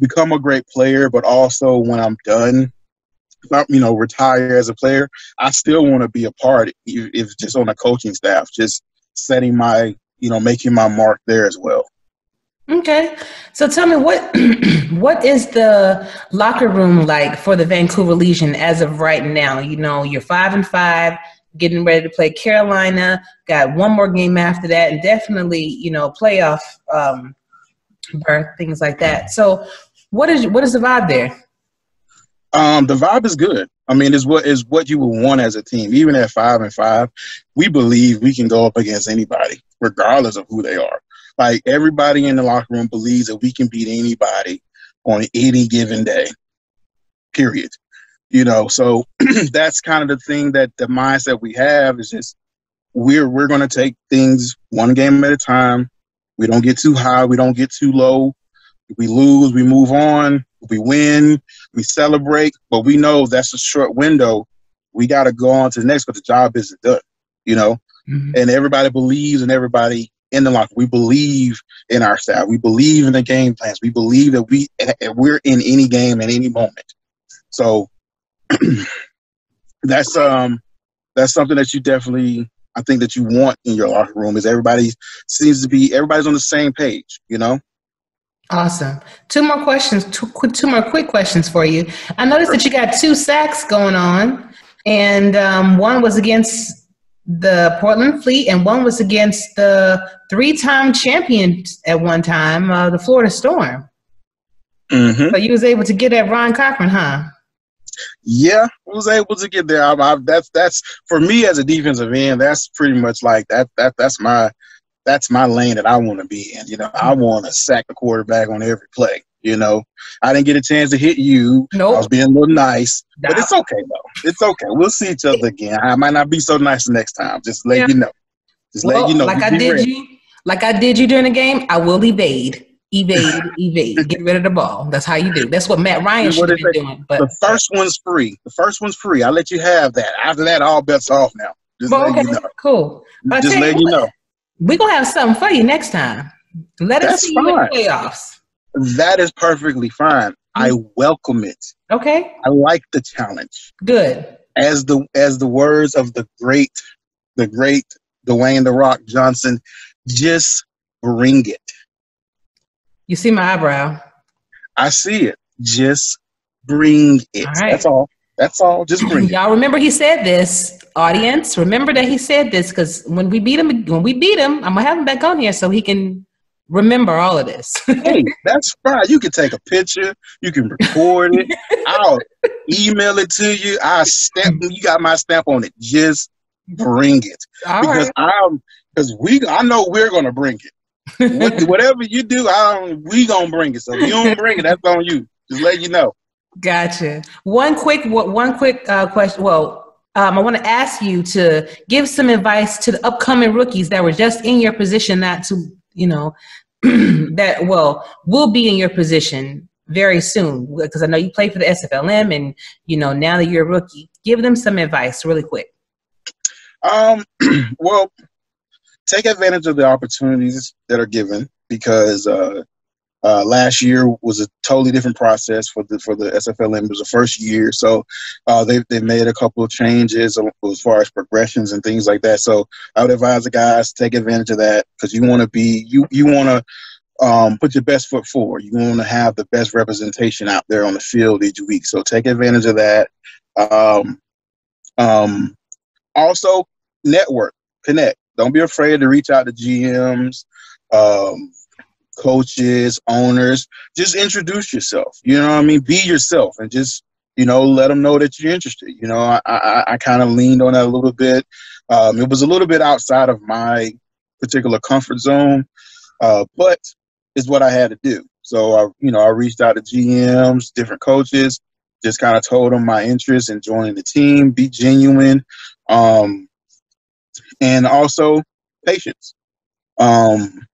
F: become a great player, but also when I'm done, you know, retire as a player, I still want to be a part, if just on the coaching staff, just setting my, you know, making my mark there as well.
D: Okay, so tell me what what is the locker room like for the Vancouver Legion as of right now? You know, you're five and five, getting ready to play Carolina. Got one more game after that, and definitely, you know, playoff um, berth, things like that. So, what is what is the vibe there?
F: Um, the vibe is good. I mean, is what is what you would want as a team. Even at five and five, we believe we can go up against anybody, regardless of who they are. Like everybody in the locker room believes that we can beat anybody on any given day. Period. You know, so that's kind of the thing that the mindset we have is just we're we're going to take things one game at a time. We don't get too high. We don't get too low. If we lose, we move on. If we win, we celebrate. But we know that's a short window. We got to go on to the next, but the job isn't done, you know? Mm-hmm. And everybody believes in everybody in the locker. We believe in our staff. We believe in the game plans. We believe that we we're in any game at any moment. So that's um that's something that you definitely I think that you want in your locker room is everybody seems to be everybody's on the same page, you know?
D: Awesome. Two more questions, two, two more quick questions for you. I noticed that you got two sacks going on, and um, one was against the Portland Fleet, and one was against the three-time champion at one time, uh, the Florida Storm.
F: Mm-hmm.
D: So you was able to get at Ron Cochran, huh?
F: Yeah, I was able to get there. I, I, that's that's for me as a defensive end. That's pretty much like that. That that's my that's my lane that I want to be in. You know, I mm-hmm. want to sack the quarterback on every play. You know, I didn't get a chance to hit you.
D: Nope.
F: I was being a little nice, but it's okay though. It's okay. We'll see each other again. I might not be so nice next time. Just let
D: Yeah.
F: you know. Just
D: Well,
F: let you know.
D: like
F: Be
D: I did
F: ready.
D: you, like I did you during the game, I will evade, evade, evade. Get rid of the ball. That's how you do. That's what Matt Ryan should have
F: is
D: been
F: it?
D: doing. But
F: The first one's free. The first one's free. I let you have that. After that, all bets off now. Just
D: well,
F: let
D: okay,
F: you know.
D: cool. But
F: Just let
D: you
F: know.
D: We're gonna have something for you next time. Let us
F: That's
D: see you in the playoffs.
F: That is perfectly fine. I mm. welcome it.
D: Okay,
F: I like the challenge.
D: good.
F: As the as the words of the great, the great Dwayne the Rock Johnson, just bring it.
D: You see my eyebrow.
F: I see it. Just bring it.
D: All right.
F: That's all. That's all. Just bring it.
D: Y'all remember he said this, audience. Remember that he said this because when we beat him, when we beat him, I'm gonna have him back on here so he can remember all of this.
F: hey, that's fine. You can take a picture. You can record it. I'll email it to you. I stamp. You got my stamp on it. Just bring it.
D: all
F: because
D: right.
F: I'm because we I know we're gonna bring it. Whatever you do, I we gonna bring it. So if you don't bring it, that's on you. Just let you know.
D: Gotcha. One quick, one quick uh, question. Well, um, I want to ask you to give some advice to the upcoming rookies that were just in your position, not to, you know, that well will be in your position very soon because I know you played for the SFLM and you know now that you're a rookie, give them some advice really quick.
F: Um, well, take advantage of the opportunities that are given because uh, uh, last year was a totally different process for the for the SFLM. It was the first year, so uh, they they made a couple of changes as far as progressions and things like that. So I would advise the guys to take advantage of that because you want to be you you want to. Um, put your best foot forward. You want to have the best representation out there on the field each week. So take advantage of that. Um, um, also, network, connect. Don't be afraid to reach out to GMs, um, coaches, owners. Just introduce yourself. You know what I mean? Be yourself and just you know let them know that you're interested. You know, I I, I kind of leaned on that a little bit. Um, it was a little bit outside of my particular comfort zone, uh, but it's what I had to do. So I you know I reached out to GMs, different coaches. Just kind of told them my interest in joining the team. Be genuine. Um, and also patience. Um,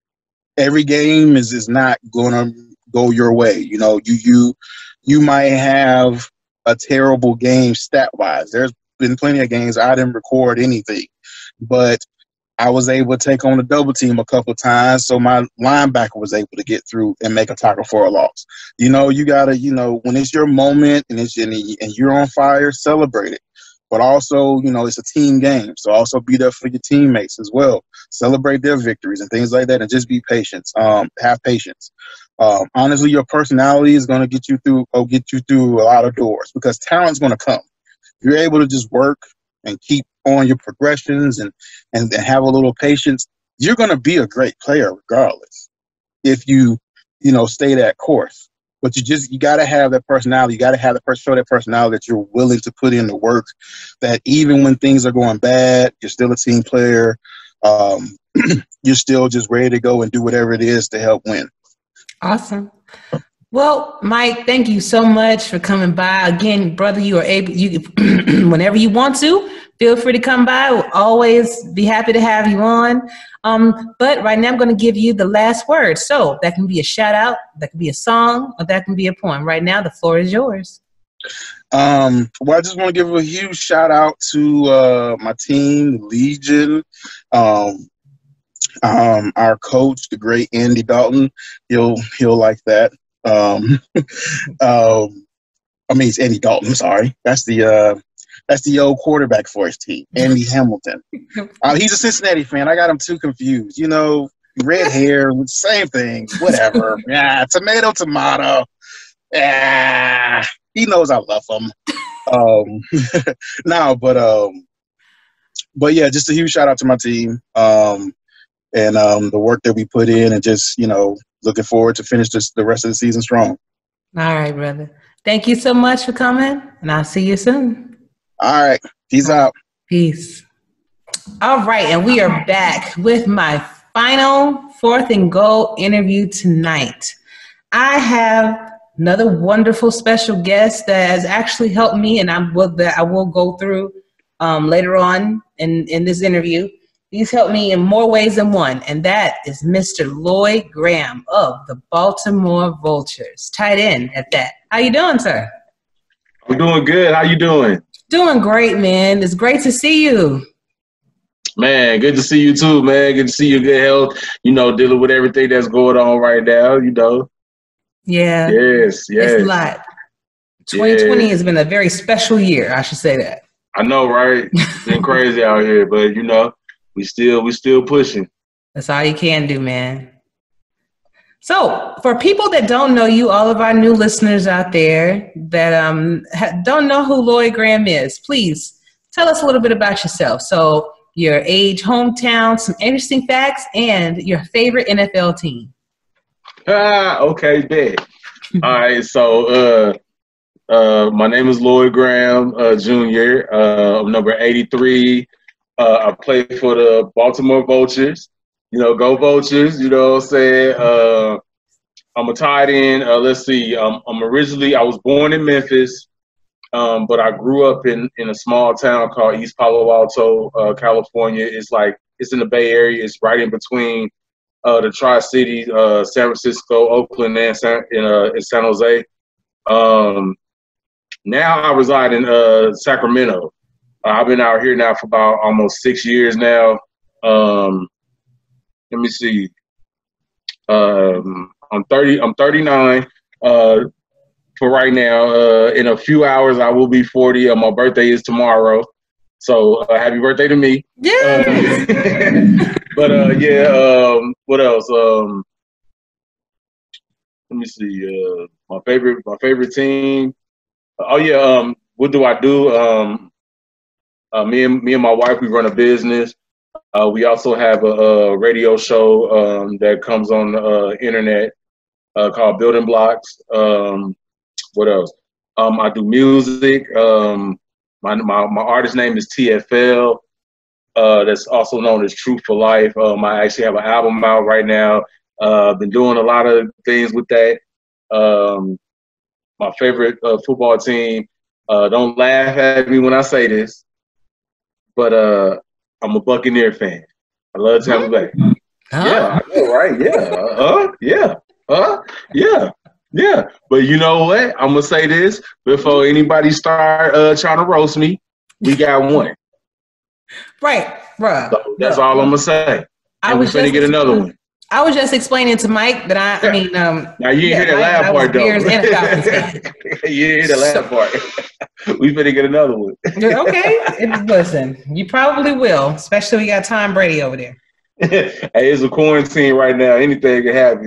F: every game is is not gonna go your way. You know, you you you might have a terrible game stat wise. There's been plenty of games I didn't record anything, but I was able to take on a double team a couple times, so my linebacker was able to get through and make a tackle for a loss. You know, you gotta, you know, when it's your moment and it's and you're on fire, celebrate it but also you know it's a team game. So also be there for your teammates as well. Celebrate their victories and things like that and just be patient um, have patience. Um, honestly your personality is going to get you through or get you through a lot of doors because talent's going to come. If you're able to just work and keep on your progressions and, and, and have a little patience you're going to be a great player regardless if you you know stay that course but you just you got to have that personality. You got to have person show that personality that you're willing to put in the work. That even when things are going bad, you're still a team player. Um, you're still just ready to go and do whatever it is to help win.
D: Awesome. Well, Mike, thank you so much for coming by. Again, brother, you are able you whenever you want to, feel free to come by. We'll always be happy to have you on. Um, but right now I'm gonna give you the last word. So that can be a shout out, that can be a song, or that can be a poem. Right now the floor is yours.
F: Um, well, I just want to give a huge shout out to uh, my team, Legion, um, um, our coach, the great Andy Dalton. He'll he'll like that. Um, um, I mean, it's Andy Dalton. Sorry. That's the uh, that's the old quarterback for his team, Andy Hamilton. Uh, he's a Cincinnati fan. I got him too confused. You know, red hair, same thing. Whatever. yeah, tomato, tomato. Yeah, he knows I love him. Um, now, but um, but yeah, just a huge shout out to my team um, and um, the work that we put in, and just you know looking forward to finish this, the rest of the season strong.
D: All right, brother. Thank you so much for coming, and I'll see you soon.
F: All right, peace out.
D: Peace. All right, and we are back with my final fourth and goal interview tonight. I have another wonderful special guest that has actually helped me, and I will that I will go through um, later on in in this interview. He's helped me in more ways than one, and that is Mr. Lloyd Graham of the Baltimore Vultures, tight end at that. How you doing, sir?
E: I'm doing good. How you doing?
D: Doing great, man. It's great to see you.
E: Man, good to see you too, man. Good to see you good health. You know, dealing with everything that's going on right now, you know.
D: Yeah.
E: Yes, yes.
D: It's a lot. 2020 has been a very special year, I should say that.
E: I know, right? It's been crazy out here, but you know, we still we still pushing.
D: That's all you can do, man. So, for people that don't know you, all of our new listeners out there that um, don't know who Lloyd Graham is, please tell us a little bit about yourself. So, your age, hometown, some interesting facts, and your favorite NFL team.
E: Ah, okay, bet. All right, so uh uh my name is Lloyd Graham uh Jr. Uh I'm number 83. Uh I play for the Baltimore Vultures. You know, go Vultures, you know what I'm saying? Uh I'm a tight end. Uh let's see. Um, I'm originally I was born in Memphis. Um, but I grew up in, in a small town called East Palo Alto, uh, California. It's like it's in the Bay Area. It's right in between uh, the Tri Cities, uh, San Francisco, Oakland, and San, in, uh, in San Jose. Um, now I reside in uh, Sacramento. I've been out here now for about almost six years now. Um, let me see. Um, I'm 30. I'm 39 uh, for right now. Uh, in a few hours, I will be 40. Uh, my birthday is tomorrow. So uh, happy birthday to me.
D: Yeah.
E: But uh, yeah, um, what else? Um, let me see. Uh, my favorite, my favorite team. Oh yeah. Um, what do I do? Um, uh, me and me and my wife, we run a business. Uh, we also have a, a radio show um, that comes on the uh, internet uh, called Building Blocks. Um, what else? Um, I do music. Um, my, my my artist name is TFL. Uh, that's also known as Truth for Life. Um, I actually have an album out right now. Uh, been doing a lot of things with that. Um, my favorite uh, football team. Don't laugh at me when I say this, but I'm a Buccaneer fan. I love Tampa Bay. Yeah, I know, right? Yeah, uh, yeah, uh, yeah, yeah. But you know what? I'm gonna say this before anybody start uh, trying to roast me. We got one.
D: Right, bruh.
E: So that's all I'm gonna say.
D: I
E: And we
D: was
E: finna
D: just
E: get another one.
D: I was just explaining to Mike that I, I mean, um,
E: Now you
D: Yeah,
E: hear the laugh part though.
D: Bears and a Falcons fan.
E: you hear the laugh part. we better get another one.
D: okay, it- listen, you probably will, especially we got Tom Brady over there.
E: hey, it's a quarantine right now. Anything can happen.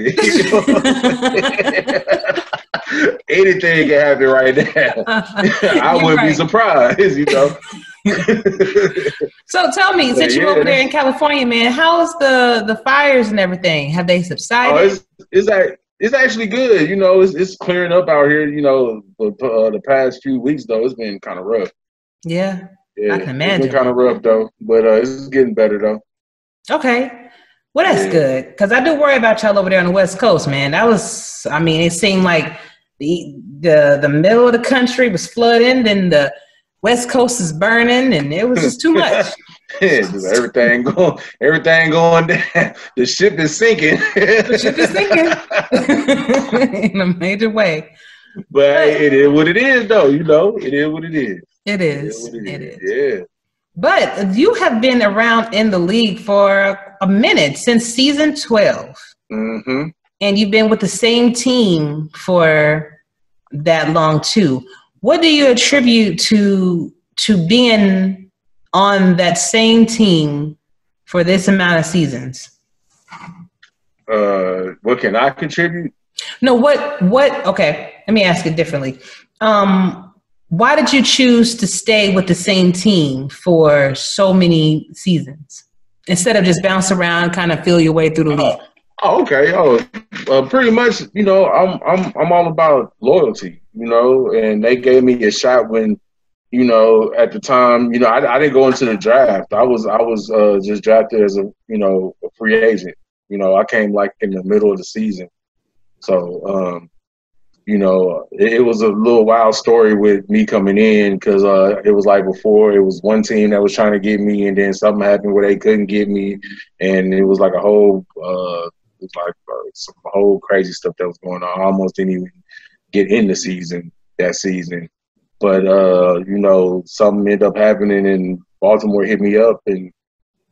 E: Anything can happen right now. I
D: You're
E: wouldn't be surprised, you know.
D: So tell me, since you're over there in California, man, how's the the fires and everything? Have they
E: Oh,
D: subsided?
E: it's it's ac- it's actually good. You know, it's it's clearing up out here. You know, but uh, the past few weeks though, it's been kind of rough.
D: yeah.
E: Yeah,
D: I can imagine.
E: It's been kind of rough though, but uh, it's getting better though.
D: Okay. Well, that's
E: Yeah.
D: good because I do worry about y'all over there on the West Coast, man. That was, I mean, it seemed like the the the middle of the country was flooding, then the West Coast is burning, and it was just too much.
E: Yeah, just everything going, everything going down. The ship is sinking.
D: The ship is sinking in a major way.
E: But hey, it is what it is, though. You know, it is what it is.
D: It
E: It
D: is.
E: is what
D: It is.
E: Yeah.
D: But you have been around in the league for a minute since season 12,
E: Mm-hmm.
D: and you've been with the same team for that long too. What do you attribute to to being on that same team for this amount of seasons?
E: Uh, what can I contribute?
D: No, what what okay, let me ask it differently. Um why did you choose to stay with the same team for so many seasons instead of just bounce around, kind of feel your way through the league?
E: Oh, okay. Oh, pretty much. You know, I'm I'm I'm all about loyalty. You know, and they gave me a shot when, you know, at the time, you know, I, I didn't go into the draft. I was I was uh, just drafted as a you know a free agent. You know, I came like in the middle of the season, so um, you know, it, it, was a little wild story with me coming in because uh, it was like before it was one team that was trying to get me, and then something happened where they couldn't get me, and it was like a whole, uh, was like uh, some whole crazy stuff that was going on. I almost didn't even get in the season that season, but uh, you know, something ended up happening, and Baltimore hit me up and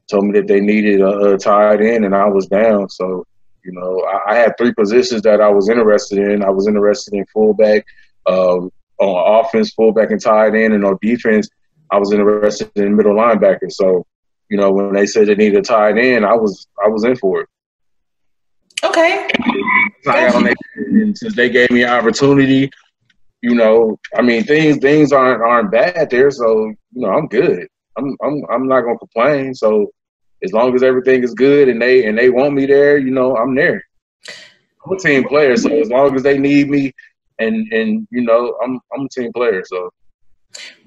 E: told me that they needed a, a tight end, and I was down, so you know, I, I, had three positions that I was interested in. I was interested in fullback, um, on offense, fullback, and tight end, and on defense, I was interested in middle linebacker. So, you know, when they said they needed a tight end, I was I was in for it.
D: Okay.
E: And since they gave me an opportunity, you know, I mean, things things aren't aren't bad there, so you know, I'm good. I'm I'm I'm not gonna complain. So as long as everything is good and they and they want me there, you know, I'm there. I'm a team player, so as long as they need me, and and you know, I'm I'm a team player, so.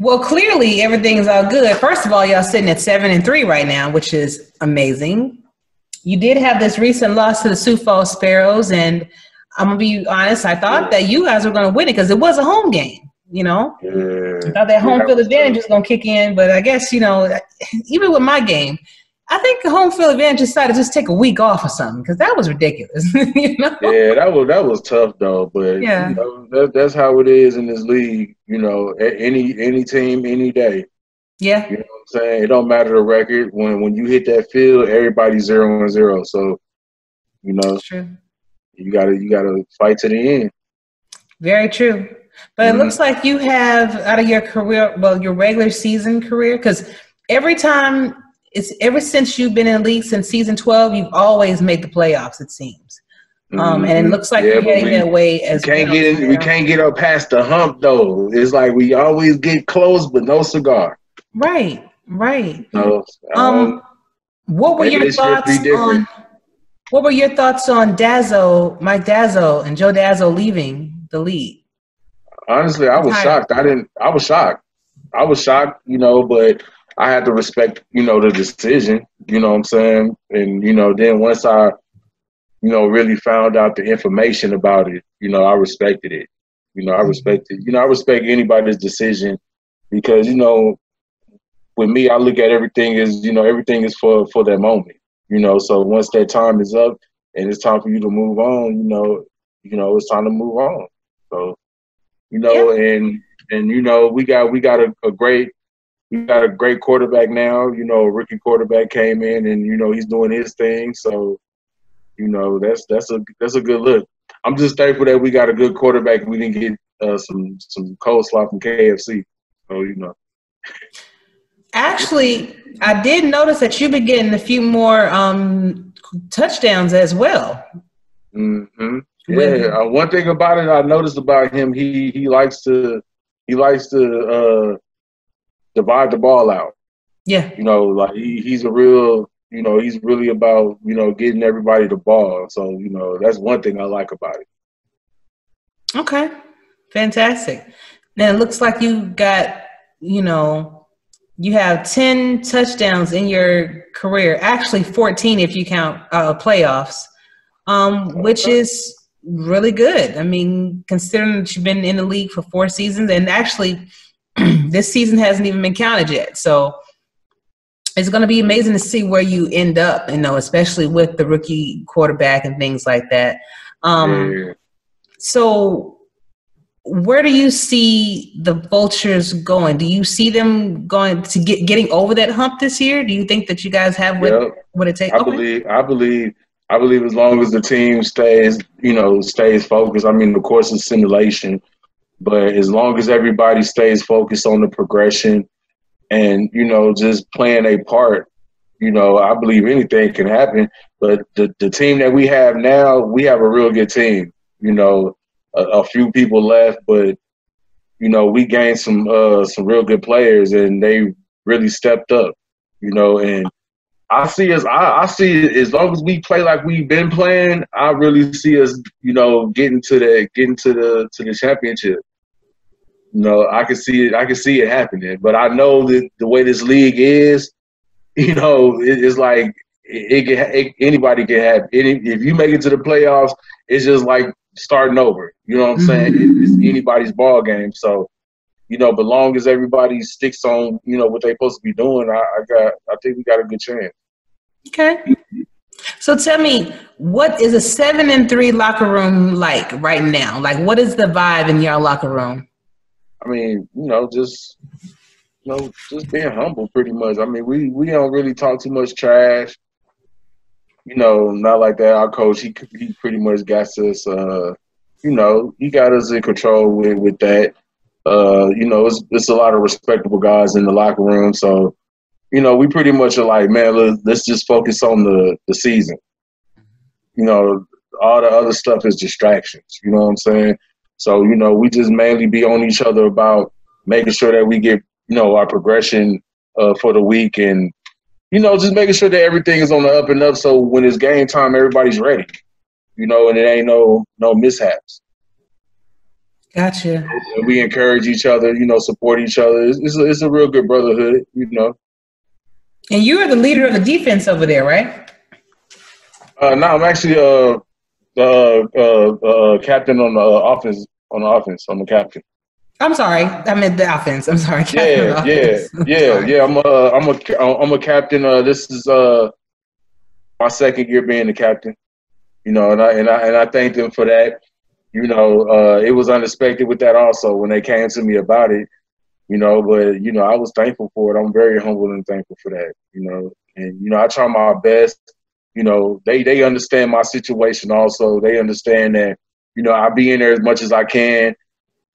D: Well, clearly everything is all good. First of all, y'all sitting at seven and three right now, which is amazing. You did have this recent loss to the Sioux Falls Sparrows, and I'm gonna be honest. I thought that you guys were gonna win it because it was a home game. You know,
E: yeah.
D: I thought that home field advantage was gonna kick in, but I guess you know, even with my game, I think home field advantage decided to just take a week off or something because that was ridiculous. you know?
E: Yeah, that was that was tough though, but yeah, you know, that, that's how it is in this league. You know, any any team, any day.
D: Yeah,
E: you know what I'm saying. It don't matter the record when when you hit that field, everybody's zero and zero. So, you know,
D: true.
E: You gotta you gotta fight to the end.
D: Very true. But mm-hmm. it looks like you have out of your career, well, your regular season career, because every time it's ever since you've been in the league since season 12 you've always made the playoffs it seems um, and it mm-hmm. looks like yeah, you're heading that way as
E: can't
D: well.
E: get in, we can't get up past the hump though it's like we always get close but no cigar
D: right right
E: so,
D: um, um what were your thoughts on what were your thoughts on Dazo, Mike Dazo, and Joe Dazo leaving the league?
E: Honestly, I was shocked. I didn't. I was shocked. I was shocked, you know, but I had to respect, you know, the decision, you know what I'm saying? And, you know, then once I, you know, really found out the information about it, you know, I respected it. You know, I mm-hmm. respected, you know, I respect anybody's decision because, you know, with me, I look at everything as, you know, everything is for, for that moment, you know, so once that time is up and it's time for you to move on, you know, you know, it's time to move on. So, you know, yeah. and, and, you know, we got, we got a, a great, we got a great quarterback now. You know, a rookie quarterback came in, and you know he's doing his thing. So, you know, that's that's a that's a good look. I'm just thankful that we got a good quarterback. We didn't get uh, some some coleslaw from KFC. So you know.
D: Actually, I did notice that you've been getting a few more um, touchdowns as well.
E: Mm-hmm. Yeah. Uh, one thing about it, I noticed about him, he he likes to he likes to uh, divide the ball out.
D: Yeah.
E: You know, like he, he's a real, you know, he's really about, you know, getting everybody the ball. So, you know, that's one thing I like about it.
D: Okay. Fantastic. Now it looks like you got, you know, you have 10 touchdowns in your career, actually 14 if you count uh, playoffs, um, which is really good. I mean, considering that you've been in the league for four seasons and actually this season hasn't even been counted yet. So it's going to be amazing to see where you end up, you know, especially with the rookie quarterback and things like that. Um, yeah. So, where do you see the vultures going? Do you see them going to get getting over that hump this year? Do you think that you guys have what yep. what it takes?
E: I okay. believe. I believe. I believe as long as the team stays, you know, stays focused. I mean, of course, it's simulation, but as long as everybody stays focused on the progression and, you know, just playing a part, you know, I believe anything can happen. But the, the team that we have now, we have a real good team. You know, a, a few people left, but
F: you know, we gained some uh, some real good players, and they really stepped up. You know, and I see us. I, I see as long as we play like we've been playing. I really see us, you know, getting to the getting to the to the championship. You know, I can see it. I can see it happening. But I know that the way this league is, you know, it, it's like it, it it, anybody can have. Any, if you make it to the playoffs, it's just like starting over. You know what I'm saying? Mm-hmm. It, it's anybody's ball game. So, you know, but long as everybody sticks on, you know, what they're supposed to be doing, I, I got. I think we got a good chance.
D: Okay. So tell me, what is a seven and three locker room like right now? Like, what is the vibe in your locker room?
F: I mean, you know, just you know, just being humble, pretty much. I mean, we we don't really talk too much trash. You know, not like that. Our coach, he he pretty much got us. Uh, you know, he got us in control with with that. Uh, you know, it's it's a lot of respectable guys in the locker room, so you know, we pretty much are like, man, let's, let's just focus on the the season. You know, all the other stuff is distractions. You know what I'm saying? So, you know, we just mainly be on each other about making sure that we get, you know, our progression uh, for the week and, you know, just making sure that everything is on the up and up. So when it's game time, everybody's ready, you know, and it ain't no no mishaps.
D: Gotcha.
F: And we encourage each other, you know, support each other. It's, it's, a, it's a real good brotherhood, you know.
D: And you are the leader of the defense over there, right?
F: Uh, no, I'm actually uh, uh, uh, uh, captain on the offense. On the offense, I'm a captain.
D: I'm sorry, I meant the offense. I'm sorry.
F: Yeah, yeah, yeah, yeah. I'm a, I'm a, I'm a captain. Uh, this is uh, my second year being the captain. You know, and I and I and I thank them for that. You know, uh, it was unexpected with that also when they came to me about it. You know, but you know, I was thankful for it. I'm very humble and thankful for that. You know, and you know, I try my best. You know, they they understand my situation also. They understand that you know I be in there as much as I can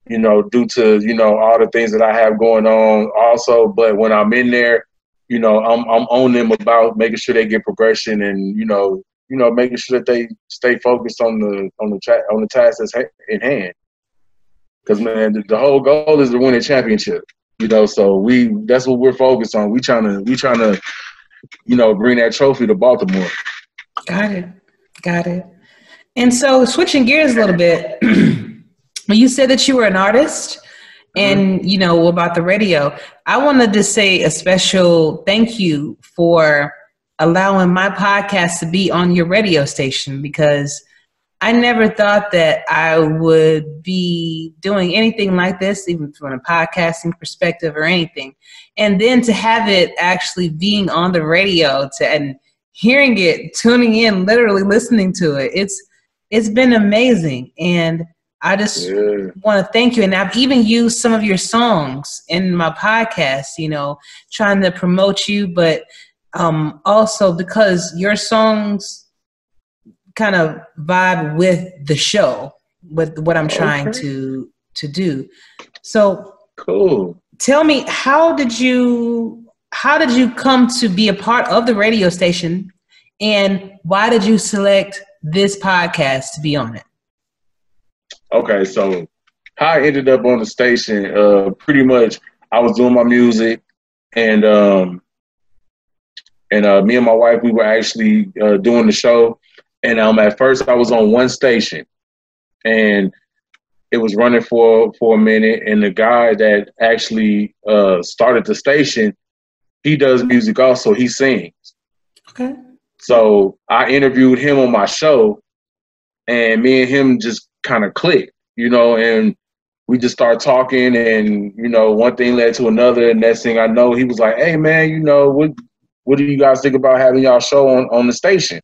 F: you know, due to you know all the things that I have going on also. But when I'm in there, you know, I'm I'm on them about making sure they get progression and you know, you know, making sure that they stay focused on the on the tra- on the task that's ha- in hand. Because man, the, the whole goal is to win a championship. You know, so we that's what we're focused on. We trying to we trying to, you know, bring that trophy to Baltimore.
D: Got it. Got it. And so switching gears a little bit. You said that you were an artist and mm-hmm. you know about the radio i wanted to say a special thank you for allowing my podcast to be on your radio station because i never thought that i would be doing anything like this even from a podcasting perspective or anything. And then to have it actually being on the radio to and hearing it tuning in literally listening to it it's it's been amazing. And I just
F: Yeah.
D: want to thank you. And I've even used some of your songs in my podcast, you know, trying to promote you, but um, also because your songs kind of vibe with the show, with what I'm trying
F: Okay.
D: to to do. So
F: Cool.
D: tell me, how did you how did you come to be a part of the radio station, and why did you select this podcast to be on it?
F: Okay, so how I ended up on the station, uh, pretty much I was doing my music, and um, and uh, me and my wife we were actually uh, doing the show, and um, at first I was on one station, and it was running for for a minute, and the guy that actually uh, started the station, he does music also, he sings.
D: Okay.
F: So I interviewed him on my show, and me and him just kind of clicked, you know, and we just started talking, and you know, one thing led to another, and next thing I know, he was like, "Hey, man, you know, what what do you guys think about having y'all show on on the station?"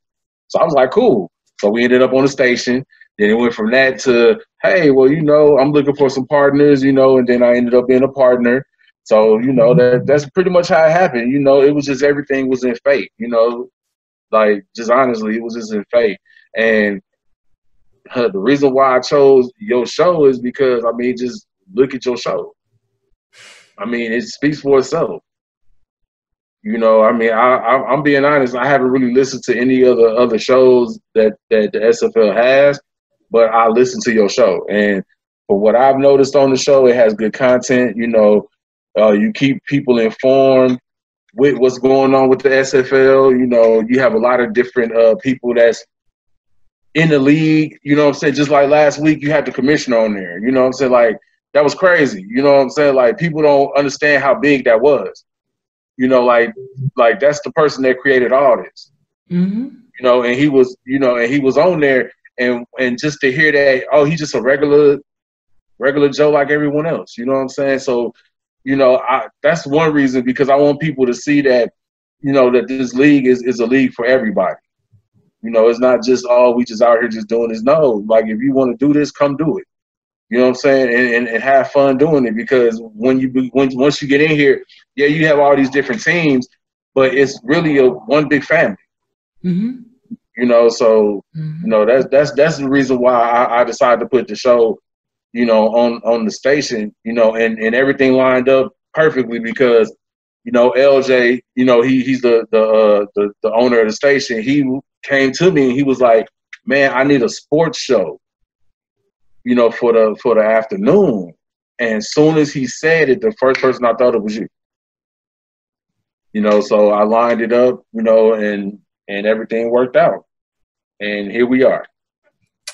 F: So I was like, "Cool." So we ended up on the station. Then it went from that to, "Hey, well, you know, I'm looking for some partners, you know," and then I ended up being a partner. So you know that that's pretty much how it happened. You know, it was just everything was in fate. You know, like just honestly, it was just in fate. And the reason why I chose your show is because I mean, just look at your show. I mean, it speaks for itself. You know, I mean, I, I I'm being honest. I haven't really listened to any other other shows that that the SFL has, but I listened to your show, and for what I've noticed on the show, it has good content. You know, uh, you keep people informed with what's going on with the SFL. You know, you have a lot of different uh, people that's in the league. You know what I'm saying? Just like last week, you had the commissioner on there. You know what I'm saying? Like that was crazy. You know what I'm saying? Like people don't understand how big that was. You know, like like that's the person that created all this.
D: Mm-hmm.
F: You know, and he was, you know, and he was on there, and and just to hear that, oh, he's just a regular, regular Joe like everyone else. You know what I'm saying? So, you know, I that's one reason because I want people to see that, you know, that this league is is a league for everybody. You know, it's not just oh we just out here just doing this. No, like if you want to do this, come do it. You know what I'm saying? And, and, and have fun doing it because when you be, when once you get in here, yeah, you have all these different teams, but it's really a one big family.
D: Mm-hmm.
F: You know, so
D: Mm-hmm.
F: you know that's that's that's the reason why I, I decided to put the show, you know, on on the station. You know, and and everything lined up perfectly because you know LJ, you know he he's the the uh, the the owner of the station. He came to me and he was like, "Man, I need a sports show." You know, for the for the afternoon. And as soon as he said it, the first person I thought it was you. You know, so I lined it up, you know, and and everything worked out. And here we are.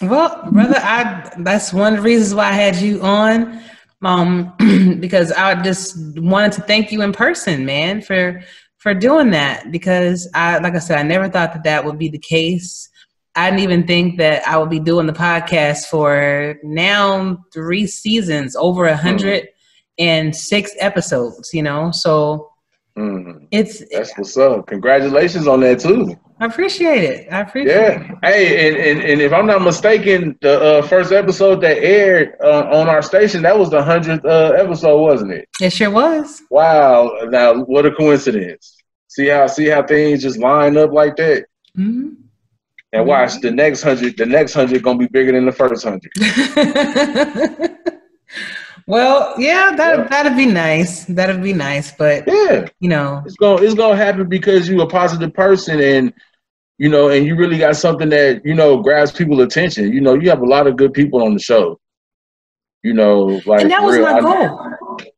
D: Well, brother, I that's one of the reasons why I had you on. Um, because I just wanted to thank you in person, man, for for doing that. Because I, like I said, I never thought that that would be the case. I didn't even think that I would be doing the podcast for now three seasons, over a hundred and six episodes. You know, so
F: Mhm.
D: it's
F: That's what's up. Congratulations on that too.
D: I appreciate it. I appreciate it.
F: Yeah. Hey, and, and, and if I'm not mistaken, the uh, first episode that aired uh, on our station, that was the hundredth uh, episode, wasn't it?
D: it. Sure was.
F: Wow. Now what a coincidence. See how see how things just line up like that?
D: hmm
F: And watch the next hundred, the next hundred gonna be bigger than the first hundred.
D: well, yeah, that
F: Yeah.
D: that'd be nice. That'd be nice, but
F: Yeah.
D: you know,
F: It's gonna it's gonna happen because you are a positive person and you know, and you really got something that, you know, grabs people's attention. You know, you have a lot of good people on the show. You know, like
D: and that was
F: real-
D: my
F: I-
D: goal.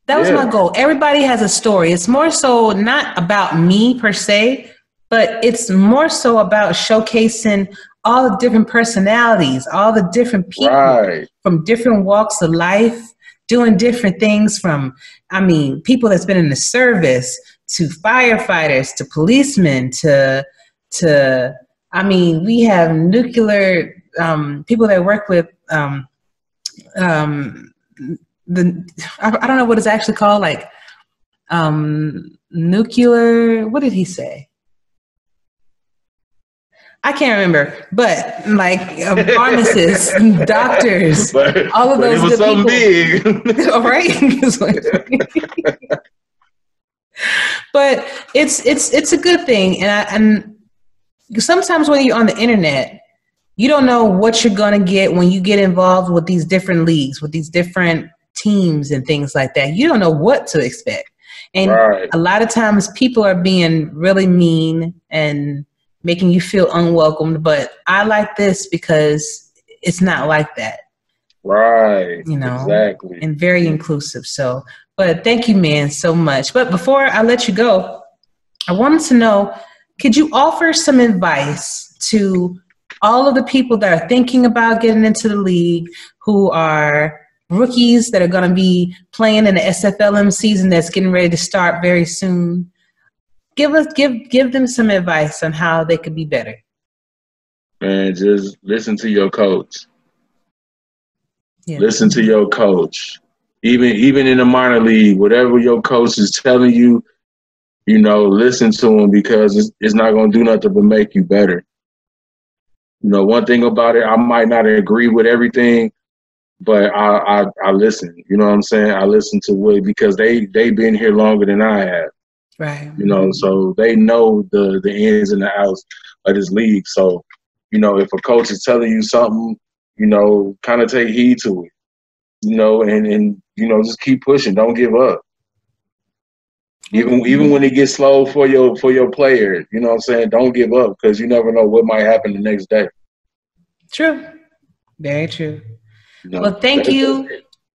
D: That was
F: Yeah.
D: my goal. Everybody has a story. It's more so not about me per se, but it's more so about showcasing all the different personalities, all the different people
F: Right.
D: from different walks of life, doing different things from, I mean, people that's been in the service to firefighters to policemen to, to, I mean, we have nuclear um, people that work with um, um, the, I, I don't know what it's actually called, like um, nuclear, what did he say? I can't remember, but like pharmacists, doctors,
F: But,
D: All of
F: but
D: those
F: it was something big.
D: all right but it's it's it's a good thing and I, and sometimes when you're on the internet you don't know what you're going to get when you get involved with these different leagues with these different teams and things like that you don't know what to expect and
F: right.
D: a lot of times people are being really mean and making you feel unwelcomed but i like this because it's not like that
F: Right.
D: You know,
F: Exactly.
D: and very inclusive. So, but thank you, man, so much. But before I let you go, I wanted to know could you offer some advice to all of the people that are thinking about getting into the league, who are rookies that are going to be playing in the SFLM season that's getting ready to start very soon? Give us give give them some advice on how they could be better.
F: Man, just listen to your coach.
D: Yeah.
F: Listen to your coach. Even even in the minor league, whatever your coach is telling you, you know, listen to him because it's, it's not going to do nothing but make you better. You know, one thing about it, I might not agree with everything, but I I, I listen. You know what I'm saying? I listen to what because they they been here longer than I have.
D: Right.
F: You know, so they know the the ins and the outs of this league. So, you know, if a coach is telling you something, you know, kind of take heed to it. You know, and and you know, just keep pushing. Don't give up. Even even when it gets slow for your for your player, you know what I'm saying? Don't give up because you never know what might happen the next day.
D: True. Very true.
F: No.
D: Well, thank you,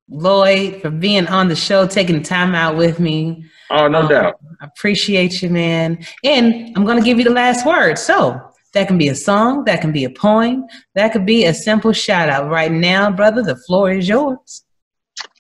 D: Lloyd, for being on the show, taking time out with me.
F: Oh, no
D: Um,
F: doubt.
D: I appreciate you, man. And I'm going to give you the last word. So that can be a song, that can be a poem, that could be a simple shout out. Right now, brother, the floor is yours.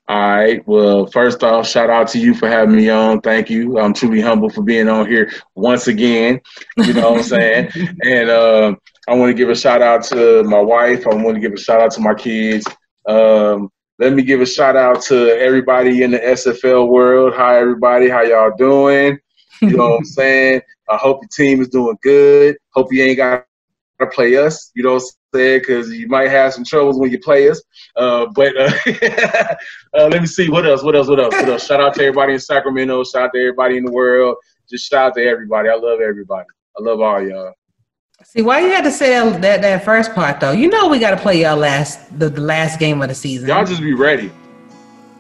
F: All right. Well, first off, shout out to you for having me on. Thank you. I'm truly humble for being on here once again. You know what I'm saying? And uh, I want to give a shout out to my wife. I want to give a shout out to my kids. Um, let me give a shout out to everybody in the SFL world. Hi, everybody. How y'all doing? You know what I'm saying? I hope your team is doing good. Hope you ain't got to play us. You know what I'm saying? Because you might have some troubles when you play us. Uh, but uh, uh, let me see what else. What else? What else? What else? Shout out to everybody in Sacramento. Shout out to everybody in the world. Just shout out to everybody. I love everybody. I love all y'all.
D: See, why you had to say that, that, that first part, though? You know we got to play y'all last the, the last game of the season.
F: Y'all just be ready.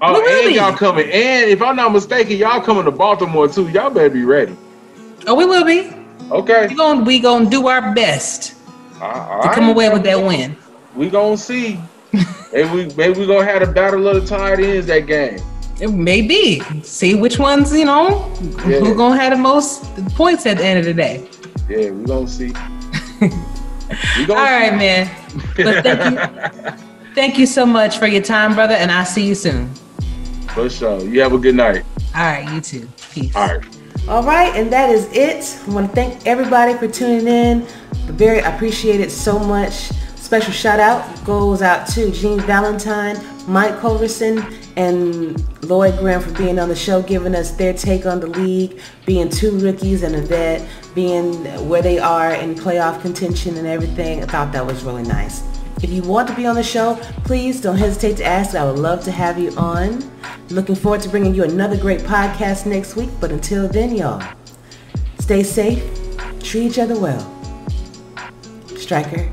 F: Oh,
D: We will
F: and y'all coming. And if I'm not mistaken, y'all coming to Baltimore too. Y'all better be ready.
D: oh, we will be.
F: Okay.
D: We going we gonna do our best
F: All
D: to
F: right.
D: come away with that win.
F: We gonna see. maybe we maybe we gonna have a battle of the tight ends that game.
D: It may be. See which ones, you know,
F: Yeah.
D: who gonna have the most points at the end of the day.
F: Yeah, we gonna see. we
D: All right, man. But thank you, thank you so much for your time, brother, and I'll see you soon.
F: For sure. You have a good night.
D: All right, you too. Peace.
F: All right.
D: All right, and that is it. I want to thank everybody for tuning in. Very I appreciate it so much. Special shout out goes out to Jean Valentine, Mike Coverson, and Lloyd Graham for being on the show, giving us their take on the league, being two rookies and a vet, being where they are in playoff contention and everything. I thought that was really nice. If you want to be on the show, please don't hesitate to ask. I would love to have you on. Looking forward to bringing you another great podcast next week. But until then, y'all, stay safe, treat each other well. Striker